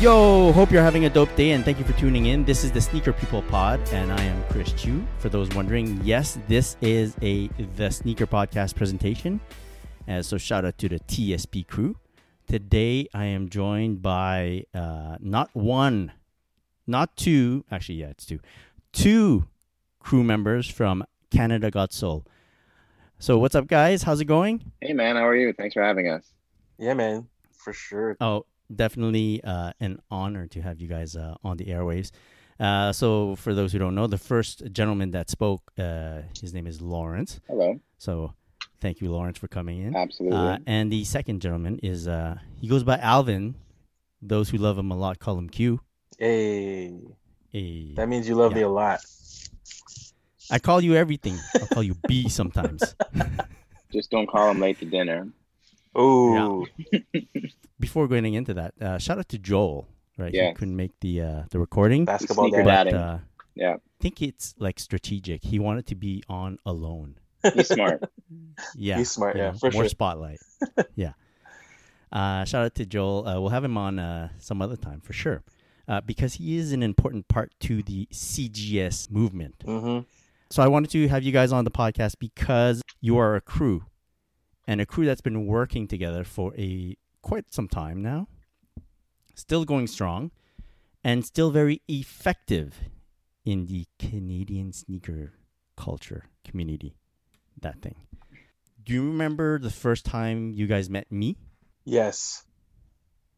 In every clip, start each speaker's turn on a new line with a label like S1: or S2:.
S1: Yo, hope you're having a dope day and thank you for tuning in. This is the Sneaker People Pod and I am Chris Chu. For those wondering, yes, this is a the Sneaker Podcast presentation. Uh, so shout out to the TSP crew. Today I am joined by uh, not one, not two, actually yeah, it's two. Two crew members from Canada Got Sole. So what's up guys? How's it going?
S2: Hey man, how are you? Thanks for having us.
S3: Yeah, man, for sure.
S1: Oh, definitely uh, an honor to have you guys uh, on the airwaves. Uh, so, for those who don't know, the first gentleman that spoke, uh, his name is Lawrence.
S2: Hello.
S1: So, thank you, Lawrence, for coming in.
S2: Absolutely.
S1: Uh, and the second gentleman is uh, he goes by Alvin. Those who love him a lot call him Q.
S3: Hey,
S1: A,
S3: that means you love me a lot.
S1: I call you everything. I'll call you B sometimes.
S2: Just don't call him late to dinner.
S3: Oh,
S1: Before going into that, uh, shout out to Joel. Right, he couldn't make the uh, the recording.
S3: basketball dad.
S1: but uh,
S2: Yeah,
S1: I think it's like strategic. He wanted to be on alone.
S2: he's smart.
S1: Yeah,
S3: He's smart,
S1: you
S3: yeah,
S1: know,
S3: for
S1: more
S3: sure.
S1: spotlight. yeah. Uh, shout out to Joel. Uh, we'll have him on uh, some other time for sure, uh, because he is an important part to the CGS movement.
S3: Mm-hmm.
S1: So I wanted to have you guys on the podcast because you are a crew, and a crew that's been working together for a quite some time now, still going strong, and still very effective in the Canadian sneaker culture community. That thing. Do you remember the first time you guys met me?
S3: Yes.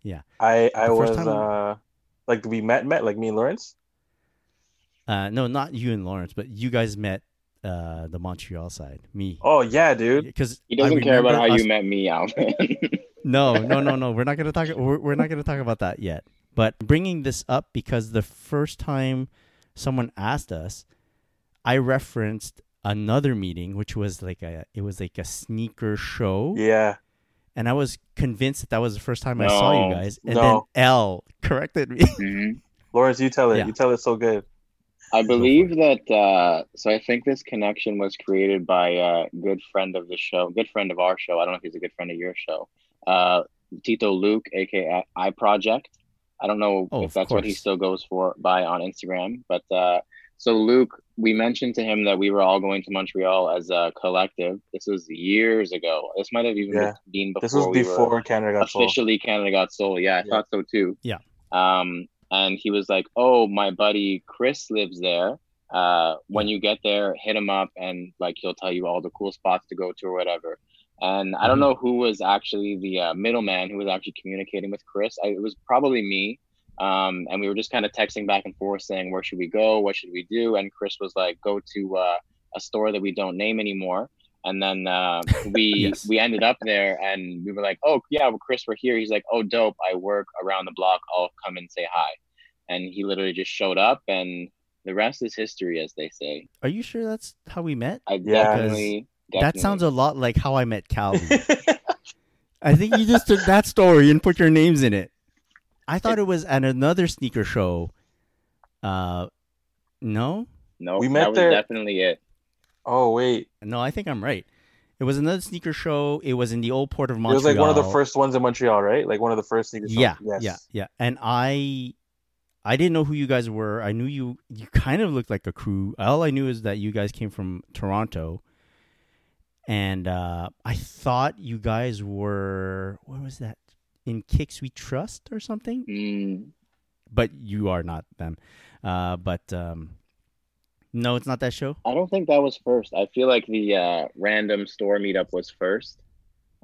S1: Yeah.
S3: I I was
S1: time-
S3: uh like we met met like me and Lawrence.
S1: Uh, no, not you and Lawrence, but you guys met uh, the Montreal side. Me.
S3: Oh yeah, dude.
S1: Because
S2: He doesn't care about how you met me, Alvin.
S1: No, no, no, no. We're not gonna talk. We're, we're not gonna talk about that yet. But bringing this up because the first time someone asked us, I referenced another meeting, which was like a it was like a sneaker show,
S3: Yeah.
S1: and I was convinced that that was the first time I saw you guys, and
S3: No.
S1: then L corrected me.
S2: Mhm.
S3: Lawrence, you tell it.
S1: Yeah.
S3: You tell it so good.
S2: I believe that. Uh, so I think this connection was created by a good friend of the show, good friend of our show. I don't know if he's a good friend of your show. Uh, Tito Luke, aka I Project. I don't know
S1: Oh,
S2: if
S1: of
S2: that's what he still goes for by on Instagram, but uh, so Luke, we mentioned to him that we were all going to Montreal as a collective. This was years ago. This might have even
S3: Yeah.
S2: been before
S3: This was
S2: we were
S3: before Canada Got Sole.
S2: officially Canada Got Sole. Yeah, I
S3: Yeah.
S2: thought so too.
S1: Yeah.
S2: Um, and he was like, "Oh, my buddy Chris lives there. Uh, when you get there, hit him up, and like he'll tell you all the cool spots to go to or whatever." And I don't
S1: Mhm.
S2: know who was actually the uh, middleman who was actually communicating with Chris. I, it was probably me. Um, and we were just kind of texting back and forth, saying, "Where should we go? What should we do?" And Chris was like, "Go to uh, a store that we don't name anymore." And then uh, we
S1: Yes.
S2: we ended up there, and we were like, "Oh yeah, well, Chris, we're here." He's like, "Oh dope, I work around the block. I'll come and say hi." And he literally just showed up, and the rest is history, as they say.
S1: Are you sure that's how we met?
S2: I
S3: Yeah.
S2: definitely,
S1: That sounds a lot like how I met Calvin. I think you just took that story and put your names in it. I thought it was at another sneaker show. Uh, no,
S2: no.
S3: We met
S2: that was
S3: there-
S2: definitely it.
S3: Oh wait.
S1: no, I think I'm right. It was another sneaker show. It was in the old port of Montreal.
S3: It was like one of the first ones in Montreal, right? Like one of the first sneaker shows.
S1: Yeah,
S3: Yes.
S1: yeah, yeah. And I, I didn't know who you guys were. I knew you. You kind of looked like a crew. All I knew is that you guys came from Toronto. And uh, I thought you guys were what was that in Kicks We Trust or something?
S2: Mm,
S1: But you are not them. Uh, but um, no, it's not that show.
S2: I don't think that was first. I feel like the uh, random store meetup was first.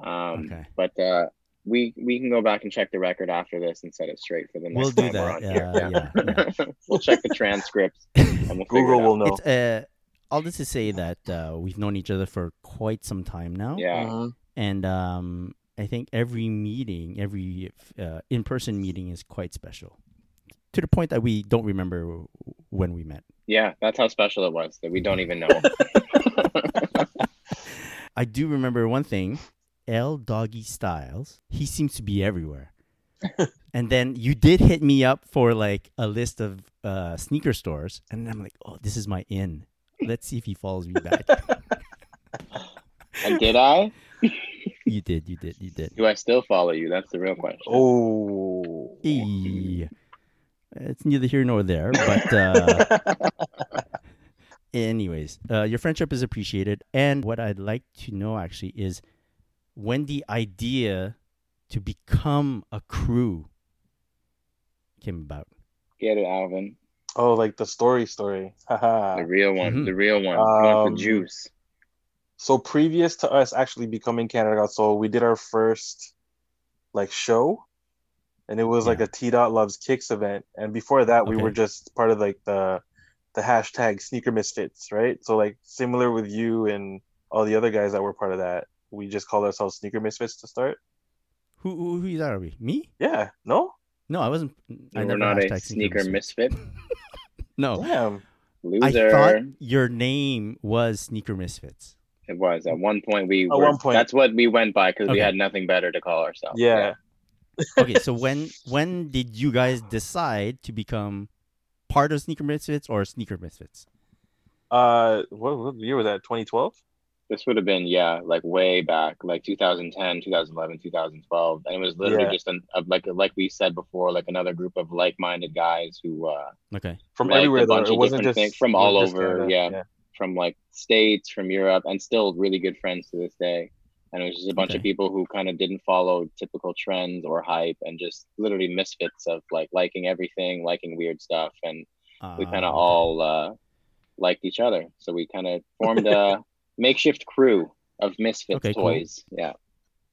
S2: Um,
S1: Okay.
S2: But uh, we we can go back and check the record after this and set it straight for the next
S1: We'll do
S2: time we're
S1: that.
S2: on
S1: Yeah,
S2: here.
S1: yeah,
S2: we'll check the transcripts and we'll
S3: Google will know.
S1: It's uh, all this to say that uh, we've known each other for quite some time now.
S2: Yeah.
S3: Mhm.
S1: and um, I think every meeting, every uh, in-person meeting is quite special, to the point that we don't remember when we met.
S2: Yeah, that's how special it was that we don't even know.
S1: I do remember one thing: L Doggy Styles. He seems to be everywhere. and then you did hit me up for like a list of uh, sneaker stores, and I'm like, oh, this is my in. Let's see if he follows me back.
S2: and did I?
S1: you did, you did, you did.
S2: Do I still follow you? That's the real question.
S3: Oh.
S1: Eh, it's neither here nor there, but uh, anyways, uh, your friendship is appreciated. And what I'd like to know actually is when the idea to become a crew came about.
S2: Get it, Alvin.
S3: Oh, like the story story.
S2: the real one.
S1: Mhm.
S2: The real one.
S3: Um,
S2: the juice.
S3: So previous to us actually becoming Canada Got Sole, we did our first like show, and it was like a T Dot Loves Kicks event. And before that, we were just part of like the the hashtag Sneaker Misfits, right? So like similar with you and all the other guys that were part of that, we just called ourselves Sneaker Misfits to start.
S1: Who who, who are we? Me?
S3: Yeah, no,
S1: No, I wasn't. I
S2: You
S1: never
S2: not a
S1: hashtag
S2: sneaker
S1: misfit.
S2: misfit.
S1: No,
S3: damn.
S1: I thought your name was Sneaker Misfits.
S2: It was at one point we.
S3: At
S2: were,
S3: one point.
S2: That's what we went by because we had nothing better to call ourselves.
S3: Yeah.
S1: Okay, so when when did you guys decide to become part of Sneaker Misfits or Sneaker Misfits?
S3: Uh, what, what year was that? 2012.
S2: This would have been yeah, like way back, like 2010, 2011, 2012, and it was literally
S3: Yeah.
S2: just an a, like like we said before, like another group of like-minded guys who uh
S1: Okay,
S3: From
S2: Like,
S3: everywhere, though. It wasn't just
S2: things from all
S3: just
S2: over,
S3: Canada.
S2: yeah. from like states, from Europe, and still really good friends to this day. And it was just a bunch
S1: Okay.
S2: of people who kind of didn't follow typical trends or hype, and just literally misfits of like liking everything, liking weird stuff, and we kind
S1: Uh,
S2: of all uh, liked each other. So we kind of formed a makeshift crew of misfits
S1: Okay, cool.
S2: toys. Yeah.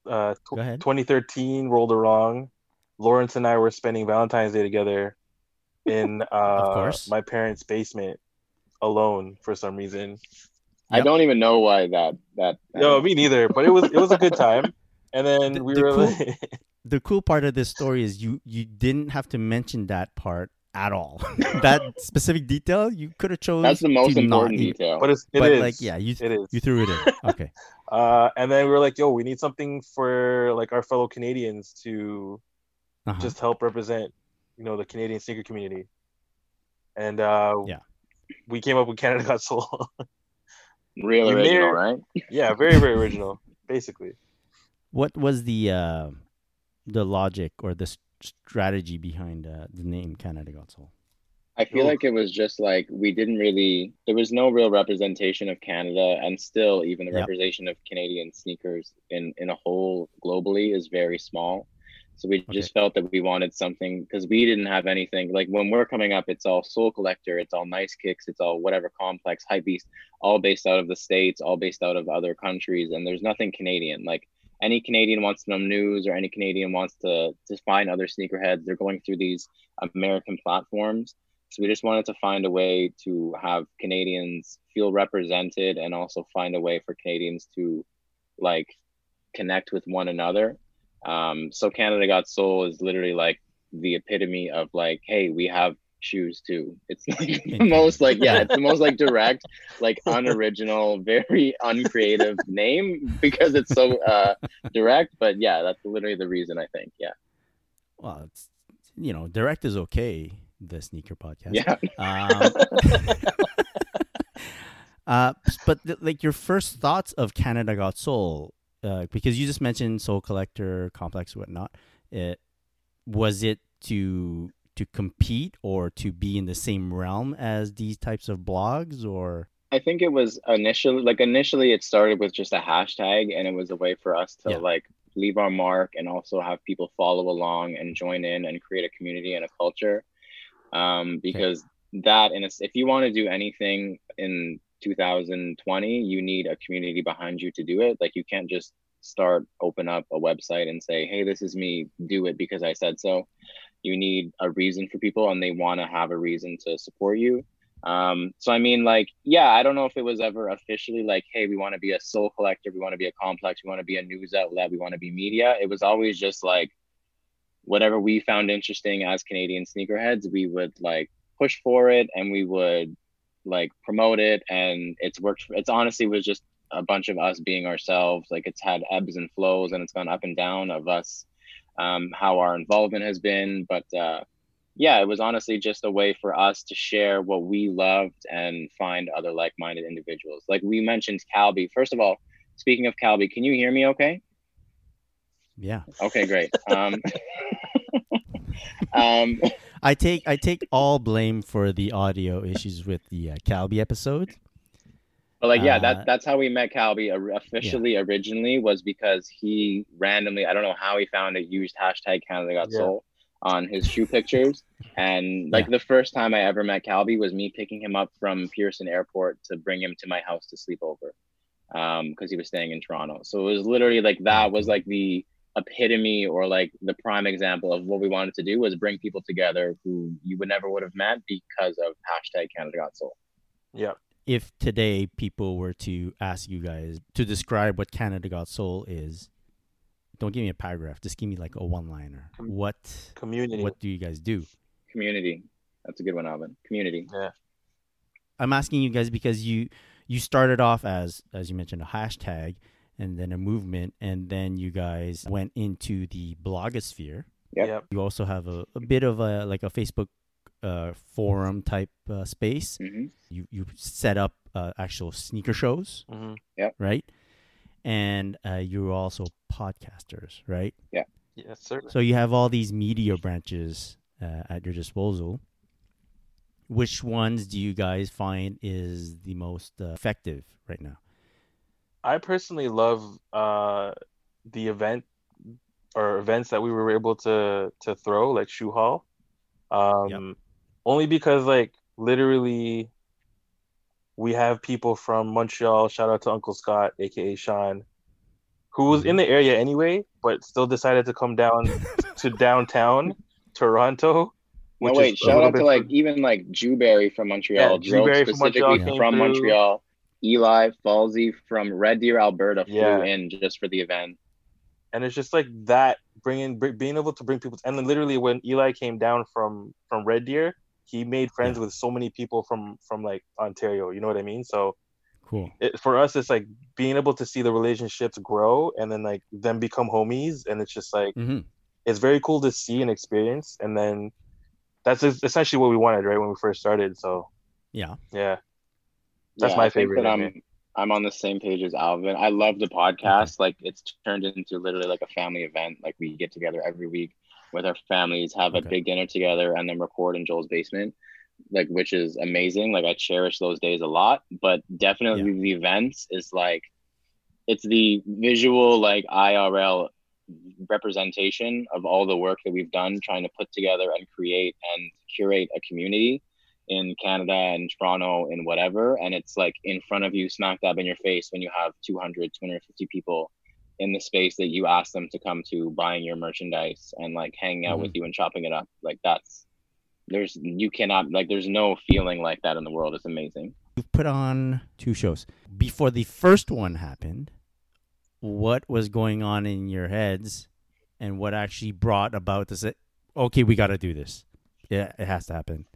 S3: uh, tw-
S1: Go ahead.
S3: 2013 rolled around. Lawrence and I were spending Valentine's Day together in uh,
S1: course.
S3: my parents' basement alone for some reason.
S2: I don't even know why that that.
S3: No, me neither. But it was it was a good time. And then
S1: The-
S3: we
S1: the
S3: were
S1: cool-
S3: like,
S1: the cool part of this story is you you didn't have to mention that part at all. that specific detail you could have chosen.
S2: That's the most
S1: to not
S2: important
S1: even-
S2: detail.
S3: but it's it
S1: but
S3: is.
S1: like yeah, you
S3: it is.
S1: you threw it in. Okay.
S3: Uh, and then we were like, yo, we need something for like our fellow Canadians to
S1: Uh-huh.
S3: just help represent, you know, the Canadian sneaker community. And uh,
S1: Yeah.
S3: we came up with Canada Got Sole.
S2: Real
S3: we
S2: original,
S3: may-
S2: right?
S3: yeah, very very original, basically.
S1: what was the uh, the logic or the strategy behind uh, the name Canada Got Sole?
S2: I feel
S3: Oof.
S2: like it was just like we didn't really there was no real representation of Canada and still even the
S1: Yep.
S2: representation of Canadian sneakers in in a whole globally is very small. So we just felt that we wanted something because we didn't have anything like when we're coming up it's all Sole Collector, it's all Nice Kicks, it's all whatever complex, Hype Beast, all based out of the states, all based out of other countries and there's nothing Canadian. Like any Canadian wants to know news or any Canadian wants to to find other sneakerheads, they're going through these American platforms. So we just wanted to find a way to have Canadians feel represented and also find a way for Canadians to like connect with one another. Um, so Canada Got Sole is literally like the epitome of like, hey, we have shoes too. It's like the most like yeah, it's the most like direct, like unoriginal, very uncreative name because it's so uh direct. But yeah, that's literally the reason I think. Yeah.
S1: Well, it's you know, direct is okay. The sneaker podcast.
S2: Yeah.
S1: Um, uh, but th- like your first thoughts of Canada Got Sole, uh, because you just mentioned Sole Collector, Complex, whatnot. It was it to to compete or to be in the same realm as these types of blogs, or
S2: I think it was initially like initially it started with just a hashtag and it was a way for us to
S1: Yeah.
S2: like leave our mark and also have people follow along and join in and create a community and a culture. Um, because that and if you want to do anything in 2020, you need a community behind you to do it. Like you can't just start open up a website and say, "Hey, this is me, do it because I said so." You need a reason for people and they want to have a reason to support you. Um, so I mean, like, yeah, I don't know if it was ever officially like, hey, we want to be a Sole Collector, we want to be a complex, we want to be a news outlet, we want to be media. It was always just like whatever we found interesting as Canadian sneakerheads, we would like push for it and we would like promote it. And it's worked. It's honestly was just a bunch of us being ourselves. Like it's had ebbs and flows and it's gone up and down of us, um, how our involvement has been. But uh, yeah, it was honestly just a way for us to share what we loved and find other like-minded individuals. Like we mentioned Calby. First of all, speaking of Calby, can you hear me okay?
S1: yeah,
S2: Okay, great. Um, um,
S1: I take I take all blame for the audio issues with the uh, Calby episode.
S2: but like, yeah,
S1: Uh,
S2: that that's how we met Calby or- officially originally was because he randomly, I don't know how he found it, used hashtag Canada Got
S3: Yeah.
S2: Sole on his shoe pictures. And like the first time I ever met Calby was me picking him up from Pearson Airport to bring him to my house to sleep over. Um, because he was staying in Toronto. So it was literally like that was like the epitome or like the prime example of what we wanted to do was bring people together who you would never would have met because of hashtag Canada Got Sole.
S3: Yeah.
S1: If today people were to ask you guys to describe what Canada Got Sole is, don't give me a paragraph. Just give me like a one-liner.
S3: Com-
S1: What
S3: Community.
S1: what do you guys do?
S2: Community. That's a good one, Alvin. Community. Yeah.
S1: I'm asking you guys because you you started off as as you mentioned a hashtag and then a movement and then you guys went into the blogosphere.
S2: Yep.
S3: Yep.
S1: You also have a, a bit of a like a Facebook uh, forum type uh, space.
S2: hmm
S1: You you set up uh, actual sneaker shows,
S3: hmm
S1: right? And uh, you're also podcasters, right? Yeah.
S3: Yes, sir.
S1: So you have all these media branches uh, at your disposal. Which ones do you guys find is the most uh, effective right now?
S3: I personally love uh, the event or events that we were able to to throw, like Shoe Hall. Um, Only because, like, literally, we have people from Montreal. Shout out to Uncle Scott, aka Sean, who was in the area anyway, but still decided to come down to downtown Toronto.
S2: No,
S3: which
S2: wait, shout out to like even like Jewberry from Montreal,
S3: Yeah,
S2: drove
S3: Jewberry from
S2: specifically
S3: Montreal
S2: from. Montreal. Eli Falsey from Red Deer, Alberta, flew
S3: Yeah.
S2: in just for the event.
S3: and it's just like that bringing br- being able to bring people and then literally when eli came down from from red deer he made friends with so many people from from like ontario you know what i mean so
S1: Cool.
S3: it, for us it's like being able to see the relationships grow and then like them become homies and it's just like
S1: hmm
S3: it's very cool to see and experience and then that's essentially what we wanted right when we first started so
S1: Yeah.
S3: yeah That's
S2: Yeah,
S3: my favorite
S2: That I'm. I'm on the same page as Alvin. I love the podcast. Mm-hmm. Like it's turned into literally like a family event. Like we get together every week with our families, have
S1: Okay.
S2: a big dinner together, and then record in Joel's basement. Like which is amazing. Like I cherish those days a lot. But definitely the events is like it's the visual like IRL representation of all the work that we've done trying to put together and create and curate a community in Canada and Toronto and whatever. And it's like in front of you, smack dab in your face when you have 200, 250 people in the space that you ask them to come to buying your merchandise and like hanging out with mm-hmm. you and chopping it up. Like that's, there's, you cannot, like, there's no feeling like that in the world. It's amazing.
S1: You've put on two shows. Before the first one happened, what was going on in your heads and what actually brought about this? Okay, we got to do this. Yeah, it has to happen.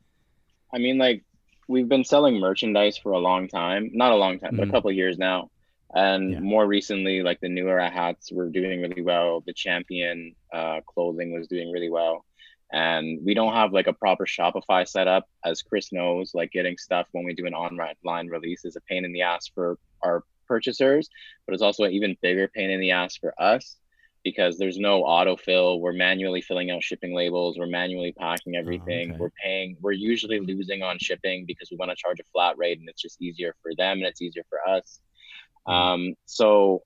S2: I mean, like, we've been selling merchandise for a long time, not a long time, but
S1: Mhm.
S2: a couple of years now. And
S1: Yeah.
S2: more recently, like the new era hats were doing really well. The champion uh, clothing was doing really well. And we don't have like a proper Shopify setup, as Chris knows. Like getting stuff when we do an online release is a pain in the ass for our purchasers, but it's also an even bigger pain in the ass for us because there's no autofill. We're manually filling out shipping labels. We're manually packing everything.
S1: okay.
S2: We're paying. We're usually losing on shipping because we want to charge a flat rate, and it's just easier for them and it's easier for us. Um, so,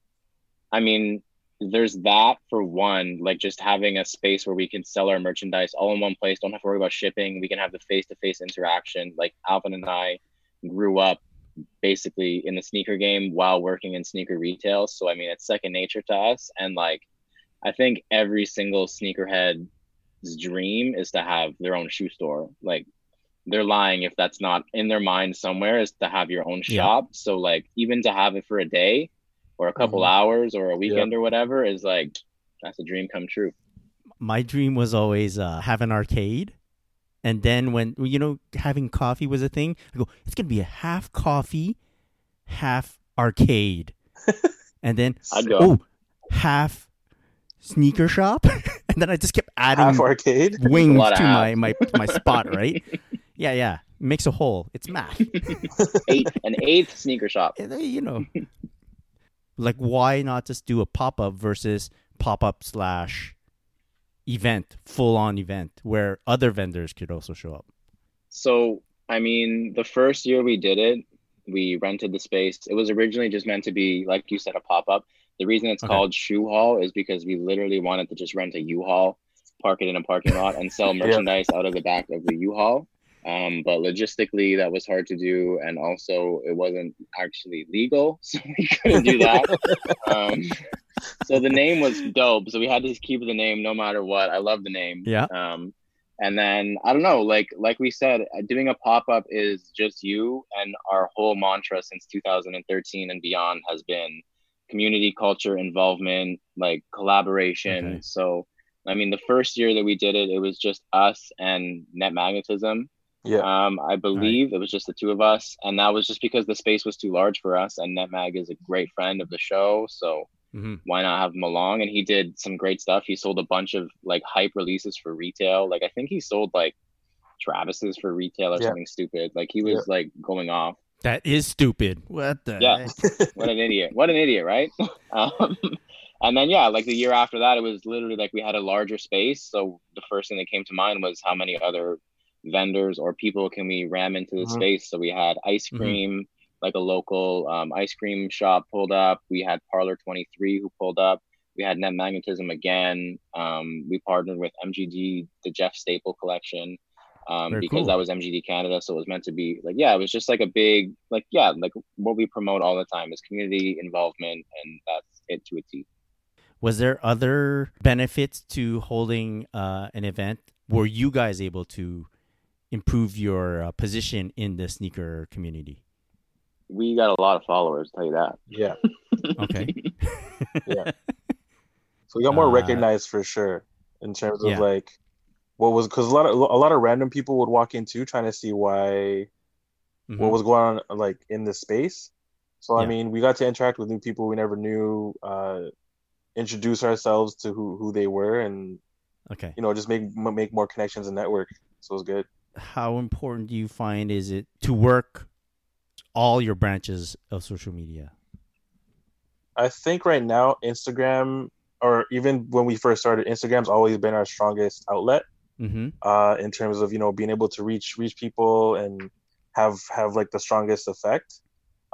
S2: I mean, there's that for one, like just having a space where we can sell our merchandise all in one place. Don't have to worry about shipping. We can have the face-to-face interaction. Like Alvin and I grew up basically in the sneaker game while working in sneaker retail. So I mean, it's second nature to us. And like, I think every single sneakerhead's dream is to have their own shoe store. Like, they're lying if that's not in their mind somewhere is to have your own
S1: Yeah.
S2: shop. So like, even to have it for a day or a couple
S3: Mhm.
S2: hours or a weekend or whatever is like, that's a dream come true.
S1: My dream was always uh, have an arcade. And then when, you know, having coffee was a thing, I go, it's going to be a half coffee, half arcade. and then,
S2: I'd go.
S1: oh, half sneaker shop. and then I just kept adding
S3: half arcade
S1: wings
S2: lot
S1: to my, my, my spot, right? yeah, yeah. Makes a hole. It's math.
S2: Eight, an eighth sneaker shop.
S1: Yeah, they- you know, like why not just do a pop up versus pop up slash event, full on event, where other vendors could also show up?
S2: So, I mean, the first year we did it, we rented the space. It was originally just meant to be, like you said, a pop up. The reason it's
S1: Okay.
S2: called Shoe Hall is because we literally wanted to just rent a U-Haul, park it in a parking lot, and sell merchandise out of the back of the U-Haul. Um, but logistically, that was hard to do, and also it wasn't actually legal, so we couldn't do that. um, so the name was dope, so we had to keep the name no matter what. I love the name.
S1: Yeah.
S2: Um, and then I don't know, like like we said, uh, doing a pop up is just you, and our whole mantra since 2013 and beyond has been community culture involvement, like collaboration.
S1: Okay.
S2: So, I mean, the first year that we did it, it was just us and Net Magnetism.
S3: Yeah.
S2: Um, I believe it was just the two of us, and that was just because the space was too large for us. And NetMag is a great friend of the show, so
S1: hmm
S2: why not have him along? And he did some great stuff. He sold a bunch of like hype releases for retail. Like I think he sold like Travis's for retail or
S3: Yeah.
S2: something stupid. Like he was like going off.
S1: That is stupid. What the
S2: Yeah. What an idiot! What an idiot, right? Um, and then yeah, like the year after that, it was literally like we had a larger space. So the first thing that came to mind was how many other vendors or people can we ram into the
S3: Mhm.
S2: space? So we had ice
S1: Mhm.
S2: cream, like a local um, ice cream shop pulled up. We had Parlor Twenty Three who pulled up. We had Net Magnetism again. Um, we partnered with MGD, the Jeff Staple collection, um, because
S1: cool.
S2: that was MGD Canada. So it was meant to be like, yeah, it was just like a big, like, yeah, like what we promote all the time is community involvement, and that's it to a T.
S1: Was there other benefits to holding uh, an event? Were you guys able to improve your uh, position in the sneaker community?
S2: We got a lot of followers, tell you that.
S3: Yeah.
S1: Okay.
S3: Yeah. So we got more
S1: Uh,
S3: recognized for sure in terms of
S1: yeah.
S3: like what was because a lot of a lot of random people would walk in too trying to see why
S1: Mhm.
S3: what was going on like in the space. So I mean, we got to interact with new people we never knew, uh, introduce ourselves to who who they were, and
S1: okay.
S3: you know just make make more connections and network. So it was good.
S1: How important do you find is it to work all your branches of social media?
S3: I think right now Instagram, or even when we first started, Instagram's always been our strongest outlet.
S1: Mm-hmm.
S3: uh, in terms of you know being able to reach reach people and have have like the strongest effect.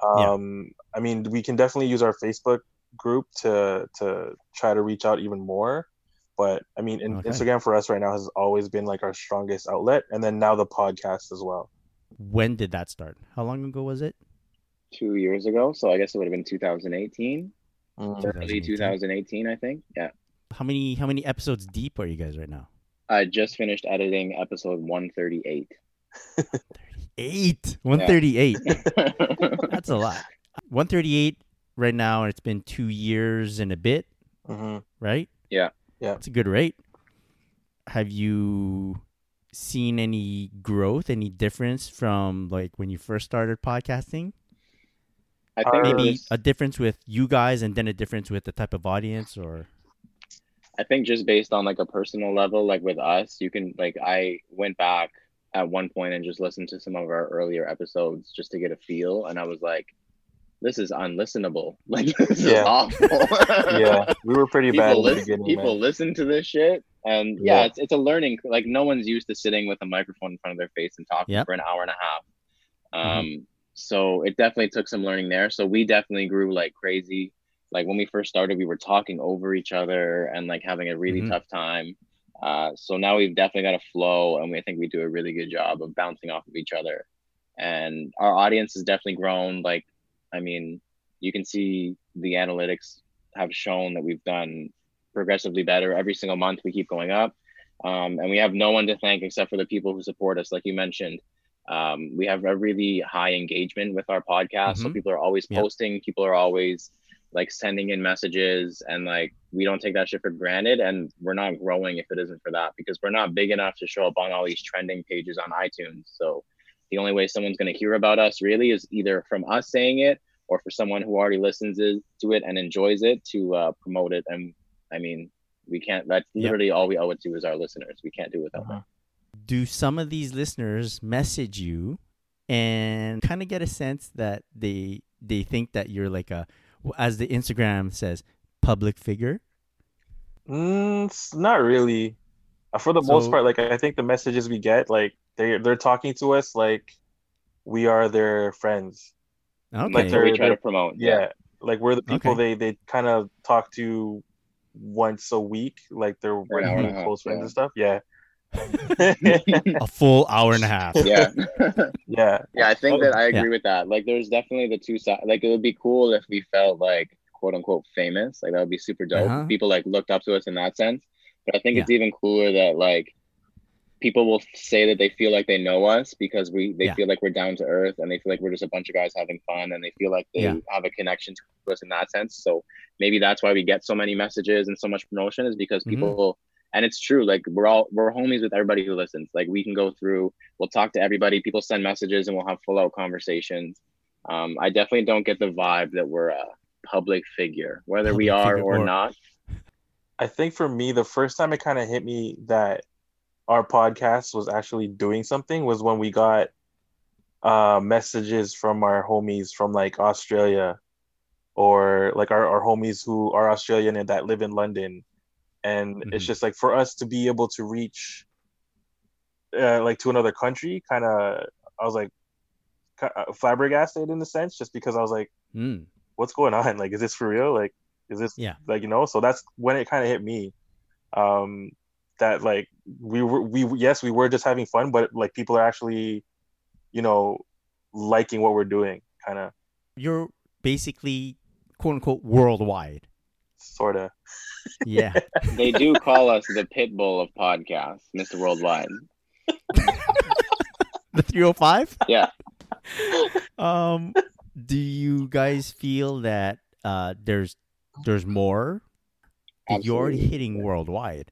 S1: Yeah.
S3: Um, I mean, we can definitely use our Facebook group to to try to reach out even more. But I mean, in,
S1: Okay.
S3: Instagram for us right now has always been like our strongest outlet, and then now the podcast as well.
S1: When did that start? How long ago was it?
S2: Two years ago, so I guess it would have been 2018,
S3: Mm.
S2: early 2018, I think. Yeah,
S1: How many how many episodes deep are you guys right now?
S2: I just finished editing episode 138.
S1: Eight. One thirty eight. That's a lot. One thirty eight right now, and it's been two years and a bit,
S3: Mhm.
S1: right?
S2: Yeah.
S3: Yeah.
S1: It's a good rate. Have you seen any growth, any difference from like when you first started podcasting?
S2: I think
S1: Maybe
S2: was-
S1: a difference with you guys, and then a difference with the type of audience, or
S2: I think just based on like a personal level, like with us, you can like I went back at one point and just listened to some of our earlier episodes just to get a feel, and I was like, "This is unlistenable. Like this is awful."
S3: yeah, we were pretty bad
S2: people
S3: in the
S2: listen,
S3: beginning.
S2: people
S3: man.
S2: listen to this shit, and yeah,
S3: Yeah.
S2: it's it's a learning. Like no one's used to sitting with a microphone in front of their face and talking
S1: Yep.
S2: for an hour and a half. Um,
S1: Mhm.
S2: so it definitely took some learning there. So we definitely grew like crazy. Like when we first started, we were talking over each other and like having a really
S1: Mhm.
S2: tough time. Uh, so now we've definitely got a flow, and we think we do a really good job of bouncing off of each other. And our audience has definitely grown. Like, I mean, you can see the analytics have shown that we've done progressively better every single month. We keep going up, um, and we have no one to thank except for the people who support us, like you mentioned. Um, we have a really high engagement with our podcast, so
S1: Mhm.
S2: people are always posting. People are always like sending in messages, and like we don't take that shit for granted. And we're not growing if it isn't for that, because we're not big enough to show up on all these trending pages on iTunes. So the only way someone's going to hear about us really is either from us saying it or for someone who already listens to it and enjoys it to uh, promote it. And I mean, we can't. That's
S1: Yep.
S2: literally all we owe it to is our listeners. We can't do it without
S3: Uh-huh.
S2: them.
S1: do some of these listeners message you and kind of get a sense that they they think that you're like a as the Instagram says public figure?
S3: Mm, not really. Uh, For the
S1: So-
S3: most part, like I think the messages we get, like they they're talking to us like we are their friends.
S1: Okay.
S2: That's what we
S3: they're-
S2: try to promote.
S3: Yeah, like we're the people
S1: Okay.
S3: they they kind of talk to once a week, like they're
S2: For an hour and a
S3: really close friends
S2: yeah.
S3: and stuff. Yeah,
S1: a full hour and a half.
S2: yeah.
S3: yeah,
S2: Yeah, I think that I
S1: Yeah.
S2: agree with that. Like, there's definitely the two sides. Like, it would be cool if we felt like quote unquote famous. Like, that would be super dope.
S1: Uh-huh.
S2: People like looked up to us in that sense. But I think
S1: Yeah.
S2: it's even cooler that like people will say that they feel like they know us because we they
S1: Yeah.
S2: feel like we're down to earth and they feel like we're just a bunch of guys having fun and they feel like they
S1: Yeah.
S2: have a connection to us in that sense. So maybe that's why we get so many messages and so much promotion is because
S1: Mhm.
S2: people and it's true like we're all we're homies with everybody who listens. Like we can go through we'll talk to everybody people send messages and we'll have full out conversations. Um, i definitely don't get the vibe that we're a public figure whether we are or,
S1: or-
S2: not.
S3: I think for me, the first time it kind of hit me that our podcast was actually doing something was when we got uh, messages from our homies from like Australia or like our, our homies who are Australian and that live in London. And it's
S1: Mhm.
S3: just like for us to be able to reach uh, like to another country, kind of, I was like uh, flabbergasted in a sense, just because I was like,
S1: Mm.
S3: what's going on? Like, is this for real? Like, is this
S1: Yeah.
S3: like you know? So that's when it kind of hit me, um, that like we were we yes we were just having fun, but like people are actually, you know, liking what we're doing, kind of,
S1: You're basically quote unquote worldwide.
S3: sort of.
S1: Yeah.
S2: they do call us the pit bull of podcasts mr worldwide
S1: the 305?
S2: yeah
S1: Um do you guys feel that uh there's there's more? You're already hitting worldwide.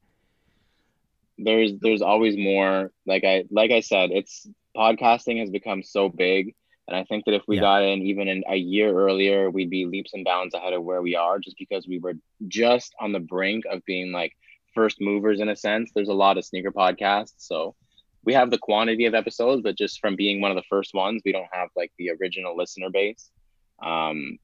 S2: there's there's always more like i like i said it's podcasting has become so big and i think that if we
S1: Yeah.
S2: got in even in a year earlier we'd be leaps and bounds ahead of where we are just because we were just on the brink of being like first movers in a sense. There's a lot of sneaker podcasts so we have the quantity of episodes but just from being one of the first ones we don't have like the original listener base. Um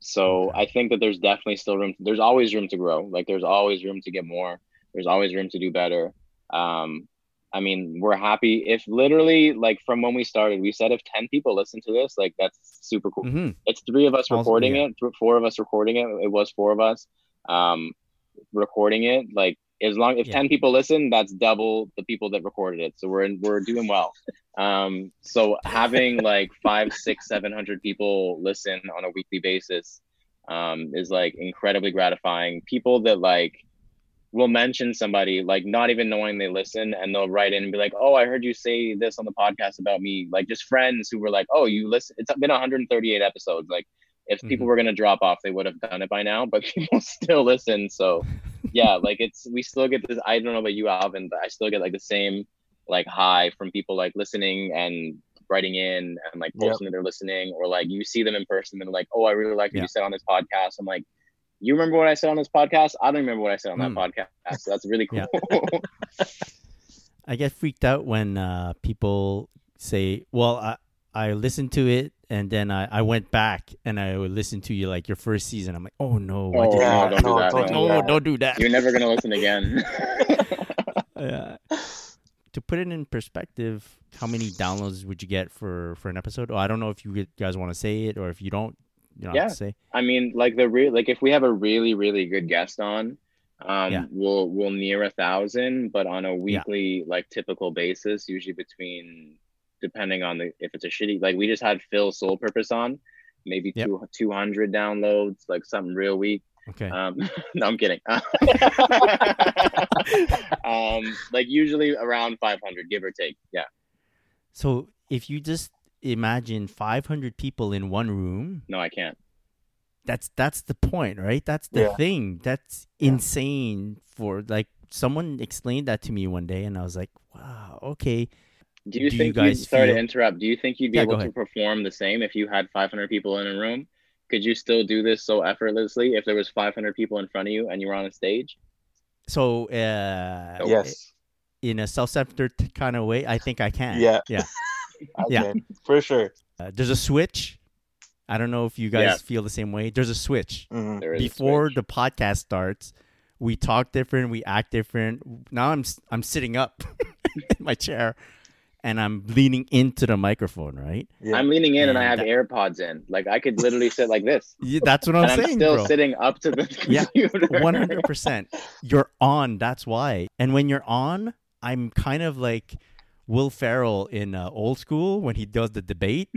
S2: so
S1: Okay.
S2: i think that there's definitely still room there's always room to grow. Like there's always room to get more. There's always room to do better. Um i mean we're happy if literally like from when we started we said if 10 people listen to this like that's super cool
S1: Mhm.
S2: it's three of us
S1: Also-
S2: recording
S1: yeah.
S2: it four of us recording it it was four of us um recording it like as long if
S1: Yeah.
S2: 10 people listen that's double the people that recorded it so we're in, we're doing well um so having like five six seven hundred people listen on a weekly basis um is like incredibly gratifying people that like will mention somebody like not even knowing they listen and they'll write in and be like oh i heard you say this on the podcast about me like just friends who were like oh you listen it's been 138 episodes like if people
S1: Mhm.
S2: were going to drop off they would have done it by now but people still listen so yeah like it's we still get this i don't know about you alvin but i still get like the same like high from people like listening and writing in and like
S3: Yep.
S2: posting that they're listening or like you see them in person and they're like oh i really like what
S1: Yeah.
S2: you said on this podcast i'm like you remember what i said on this podcast i don't remember what i said on
S1: Hmm.
S2: that podcast so that's really cool
S1: Yeah. I get freaked out when uh, people say, "Well, I I listened to it and then I, I went back and I would listen to you like your first season." I'm like, "Oh no,
S2: Oh, don't do that,
S3: don't
S1: no,
S3: do that.
S1: don't do that."
S2: you're never going to listen again
S1: Yeah. to put it in perspective, how many downloads would you get for for an episode? Oh, I don't know if you guys want to say it or if you don't. You don't
S2: Yeah.
S1: say.
S2: I mean, like the real like if we have a really really good guest on, um,
S1: Yeah.
S2: we'll we'll near a thousand, but on a weekly like typical basis, usually between depending on the if it's a shitty like we just had Phil Soul Purpose on, maybe
S1: Yep.
S2: two two hundred downloads, like something real weak.
S1: Okay.
S2: Um, no, I'm kidding. um, like usually around five hundred, give or take. Yeah.
S1: so if you just imagine 500 people in one room,
S2: No, I can't.
S1: that's that's the point, right? That's the
S3: Yeah.
S1: thing. That's
S3: Yeah.
S1: insane for like someone explained that to me one day and I was like, "Wow, okay."
S2: Do you
S1: Do you
S2: think
S1: guys
S2: you'd, sorry
S1: feel-
S2: to interrupt, do you think you'd be
S1: Yeah,
S2: able to perform the same if you had 500 people in a room? Could you still do this so effortlessly if there was 500 people in front of you and you were on a stage?
S1: So, uh
S3: Yes,
S1: in a self-centered kind of way, I think I can.
S3: Yeah.
S1: Yeah.
S3: I
S1: Yeah.
S3: can, for sure.
S1: Uh, there's a switch. I don't know if you guys
S2: Yeah.
S1: feel the same way. There's a switch.
S3: Mhm.
S2: There is a
S1: Before
S2: switch.
S1: the podcast starts, we talk different, we act different. Now I'm s- I'm sitting up in my chair, and I'm leaning into the microphone. Right?
S3: Yeah.
S2: I'm leaning in and I have
S1: that-
S2: AirPods in. Like I could literally sit like this,
S1: Yeah, that's what I'm
S2: and I'm
S1: saying,
S2: still
S1: bro.
S2: sitting up to the
S1: Yeah. One hundred percent. You're on. That's why. And when you're on, I'm kind of like Will Ferrell in uh, Old School when he does the debate.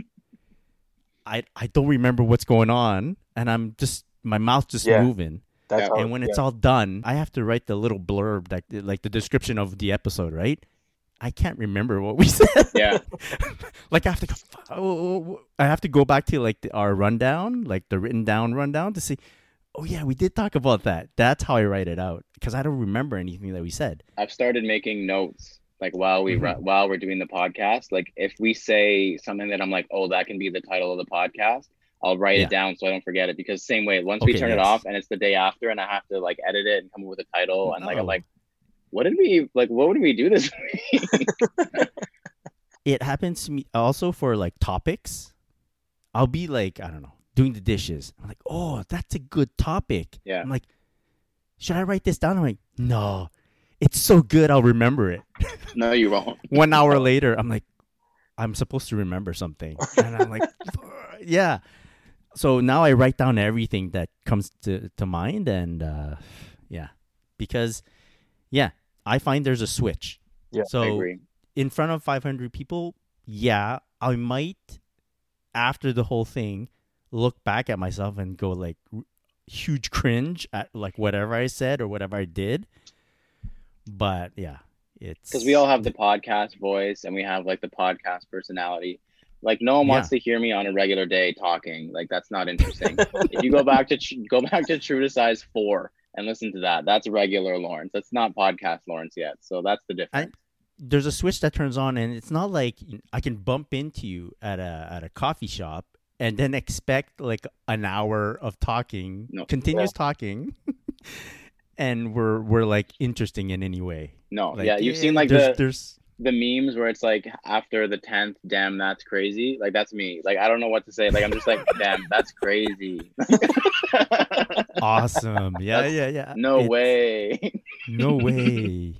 S1: I I don't remember what's going on, and I'm just my mouth just
S3: Yeah.
S1: moving.
S3: That's
S2: Yeah.
S3: how,
S1: and when it's all done, I have to write the little blurb, like like the description of the episode, right? I can't remember what we said.
S2: Yeah.
S1: like I have to go. Oh, I have to go back to like the, our rundown, like the written down rundown, to see. Oh yeah, we did talk about that. That's how I write it out because I don't remember anything that we said.
S2: I've started making notes like while we
S1: Mhm.
S2: run, while we're doing the podcast. Like if we say something that I'm like, oh, that can be the title of the podcast. I'll write
S1: Yeah.
S2: it down so I don't forget it. Because same way, once we
S1: Okay,
S2: turn it off and it's the day after, and I have to like edit it and come up with a title, and like
S1: Oh.
S2: I'm like, what did we like? What did we do this week?
S1: It happens to me also for like topics. I'll be like, I don't know, doing the dishes. I'm like, oh, that's a good topic.
S2: Yeah.
S1: I'm like, should I write this down? I'm like, no, it's so good, I'll remember it.
S2: no, you won't.
S1: one hour later, I'm like, I'm supposed to remember something, and I'm like, yeah. So now I write down everything that comes to to mind, and uh, yeah, because yeah, I find there's a switch.
S3: Yeah, I
S2: I
S1: So
S2: agree.
S1: in front of 500 people, yeah, I might after the whole thing look back at myself and go like huge cringe at like whatever I said or whatever I did. But yeah, it's
S2: because we all have the podcast voice and we have like the podcast personality. Like no one wants to hear me on a regular day talking. Like that's not interesting. if you go back to go back to True to Size four and listen to that, that's regular Lawrence. That's not podcast Lawrence yet. So that's the difference.
S1: there's a switch that turns on and it's not like I can bump into you at a at a coffee shop and then expect like an hour of talking,
S2: No.
S1: continuous talking, and we're we're like interesting in any way.
S2: no,
S1: Like,
S2: yeah, you've seen like
S1: there's,
S2: the
S1: there's
S2: the memes where it's like after the tenth, damn, that's crazy. Like that's me. Like I don't know what to say. Like I'm just like, damn, that's crazy.
S1: awesome. Yeah, yeah, yeah.
S2: no
S1: It's-
S2: way.
S1: No way.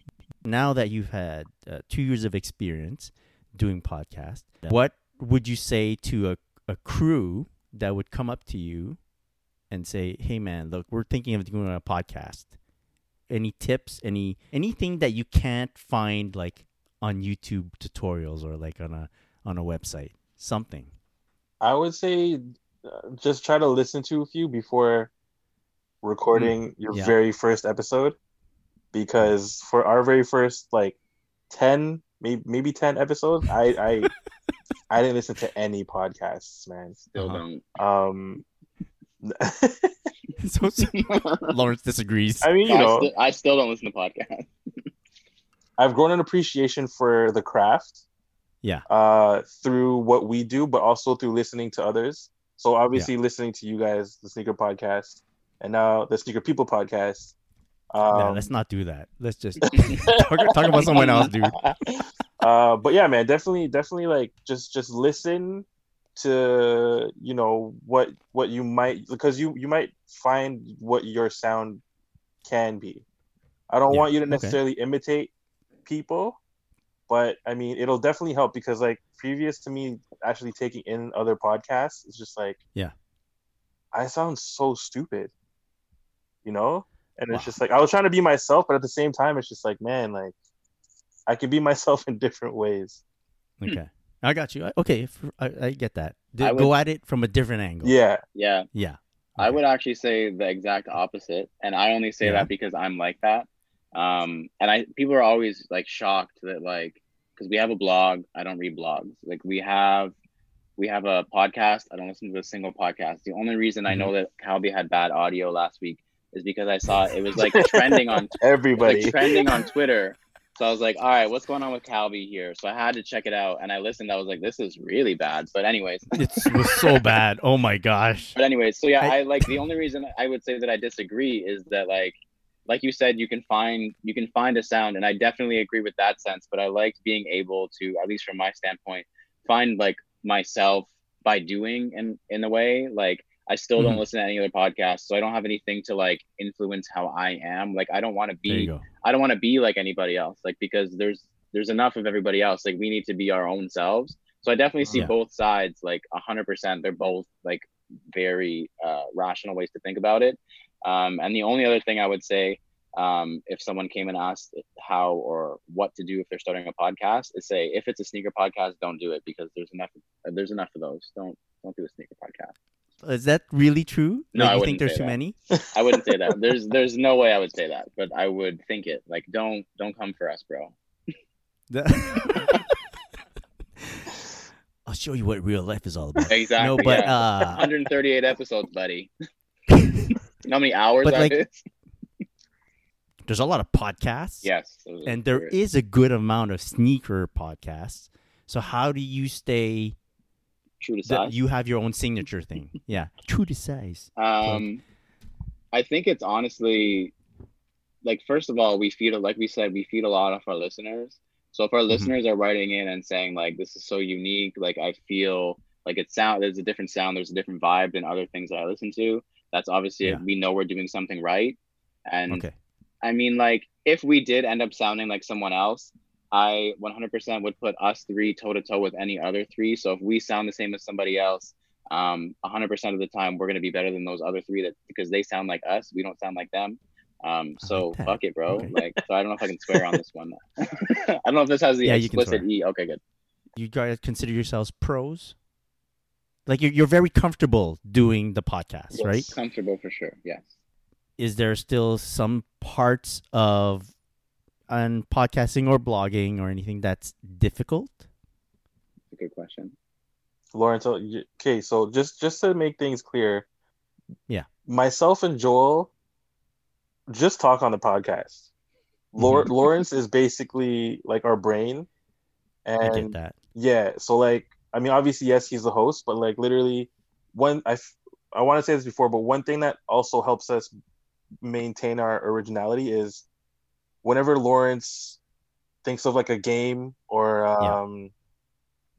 S1: now that you've had uh, two years of experience doing podcasts, what would you say to a, a crew that would come up to you and say, "Hey, man, look, we're thinking of doing a podcast. Any tips? Any anything that you can't find like on YouTube tutorials or like on a on a website? Something."
S3: I would say uh, just try to listen to a few before recording your
S1: yeah.
S3: very first episode because for our very first like 10 maybe maybe 10 episodes I I I didn't listen to any podcasts man
S2: Still
S1: Uh-huh.
S2: don't.
S3: um
S1: so, so Lawrence disagrees.
S3: I mean you
S2: I,
S3: know
S2: sti- I still don't listen to podcasts.
S3: I've grown an appreciation for the craft
S1: Yeah.
S3: uh through what we do but also through listening to others so obviously listening to you guys the sneaker podcast and now the sneaker people podcast um,
S1: yeah, let's not do that. Let's just talk, talk about someone else, dude.
S3: uh but yeah man definitely definitely like just just listen to you know what what you might because you you might find what your sound can be. I don't
S1: Yeah,
S3: want you to
S1: okay.
S3: necessarily imitate people but i mean it'll definitely help because like previous to me actually taking in other podcasts it's just like
S1: Yeah.
S3: i sound so stupid you know? And it's just like i was trying to be myself but at the same time it's just like man like i can be myself in different ways.
S1: Okay, I got you. I- Okay, f- I, I get that. D-
S2: I
S1: Go
S2: would-
S1: at it from a different angle.
S3: yeah
S2: Yeah.
S1: yeah.
S2: I would actually say the exact opposite, and I only say
S1: Yeah.
S2: that because I'm like that. Um, and I people are always like shocked that like because we have a blog, I don't read blogs. Like we have we have a podcast. I don't listen to a single podcast. The only reason I
S1: Mm-hmm.
S2: know that Calby had bad audio last week is because I saw it was like trending on
S3: everybody
S2: like trending on Twitter. So I was like, all right, what's going on with Calby here? So I had to check it out, and I listened. I was like, this is really bad. But anyways,
S1: It was so bad. Oh my gosh.
S2: but anyways, so yeah,
S1: I-
S2: I, like the only reason I would say that I disagree is that like like you said, you can find you can find a sound, and I definitely agree with that sense. But I liked being able to, at least from my standpoint, find like myself by doing in in a way. Like I still don't
S1: Mhm.
S2: listen to any other podcasts, so I don't have anything to like influence how I am. Like I don't want to be I don't want to be like anybody else. Like because there's there's enough of everybody else. Like we need to be our own selves. So I definitely see
S1: Yeah.
S2: both sides. Like a hundred percent, they're both like very uh, rational ways to think about it. Um, and the only other thing I would say, um, if someone came and asked how or what to do if they're starting a podcast, is say if it's a sneaker podcast, don't do it because there's enough there's enough of those. Don't don't do a sneaker podcast.
S1: Is that really true?
S2: No,
S1: Like,
S2: I
S1: think there's too
S2: that.
S1: many?
S2: I wouldn't say that. There's there's no way I would say that, but I would think it. Like don't don't come for us, bro.
S1: I'll show you what real life is all about.
S2: Exactly.
S1: No, but
S2: yeah.
S1: uh,
S2: 138 episodes, buddy. you know how many hours
S1: But,
S2: that
S1: like,
S2: is?
S1: there's a lot of podcasts.
S2: Yes.
S1: and there is a good amount of sneaker podcasts. So how do you stay
S2: true to size.
S1: you have your own signature thing? Yeah, true to size.
S2: Um, I think it's honestly like first of all, we feed like we said, we feed a lot of our listeners. So if our
S1: Mhm.
S2: listeners are writing in and saying like this is so unique, like I feel like it sound there's a different sound, there's a different vibe than other things that I listen to. That's obviously
S1: Yeah.
S2: we know we're doing something right. And
S1: Okay.
S2: I mean, like, if we did end up sounding like someone else, I 100% would put us three toe to toe with any other three. So if we sound the same as somebody else, um, 100% of the time we're going to be better than those other three that because they sound like us, we don't sound like them. Um, so
S1: like
S2: fuck it, bro.
S1: Okay.
S2: Like, so I don't know if I can swear on this one. I don't know if this has the
S1: Yeah,
S2: explicit. E. Okay, good.
S1: You guys consider yourselves pros? Like you're you're very comfortable doing the podcast,
S2: Yes,
S1: right?
S2: Comfortable for sure. Yes.
S1: Is there still some parts of on podcasting or blogging or anything that's difficult?
S2: That's a good question.
S3: Lawrence, oh, y- okay, so just just to make things clear,
S1: Yeah.
S3: myself and Joel just talk on the podcast. Lor-
S1: Mm-hmm.
S3: Lawrence is basically like our brain,
S1: I get
S3: and
S1: that.
S3: yeah, so like I mean, obviously yes, he's the host, but like literally, one I I want to say this before, but one thing that also helps us maintain our originality is whenever Lawrence thinks of like a game or
S1: Yeah.
S3: um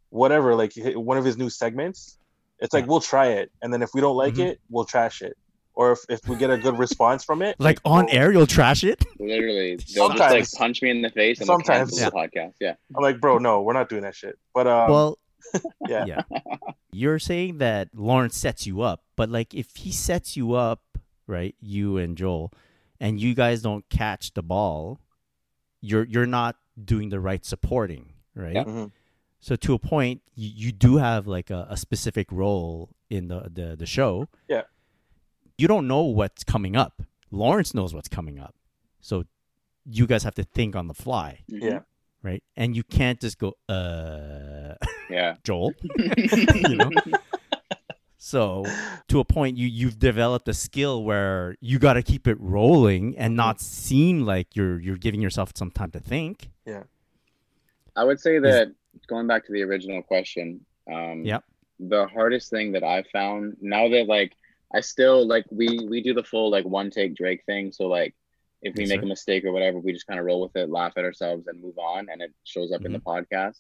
S3: whatever, like one of his new segments, it's like
S1: Yeah.
S3: we'll try it, and then if we don't like
S1: Mhm.
S3: it, we'll trash it, or if, if we get a good response from it,
S1: Like on
S3: we'll-
S1: air, you'll trash it.
S2: Literally, they'll just
S3: Sometimes.
S2: like punch me in the face and
S3: Sometimes.
S2: cancel the podcast. Yeah.
S3: I'm like, bro, no, we're not doing that shit. But um,
S1: well,
S3: yeah.
S1: yeah. You're saying that Lawrence sets you up, but like if he sets you up, right, you and Joel, and you guys don't catch the ball, you're you're not doing the right supporting, right?
S2: Yeah.
S3: Mhm.
S1: So to a point, you, you do have like a, a specific role in the, the the show.
S3: Yeah.
S1: You don't know what's coming up. Lawrence knows what's coming up. So you guys have to think on the fly,
S2: Mhm.
S3: Yeah.
S1: right? And you can't just go, uh,
S2: Yeah.
S1: Joel. you know? So to a point, you you've developed a skill where you got to keep it rolling and not seem like you're you're giving yourself some time to think.
S2: Yeah, I would say that going back to the original question, um,
S1: Yep.
S2: the hardest thing that I've found now that like I still like we we do the full like one take Drake thing. So like if we
S1: Yes,
S2: make
S1: sir.
S2: a mistake or whatever, we just kind of roll with it, laugh at ourselves, and move on, and it shows up in the
S1: Mm-hmm.
S2: podcast.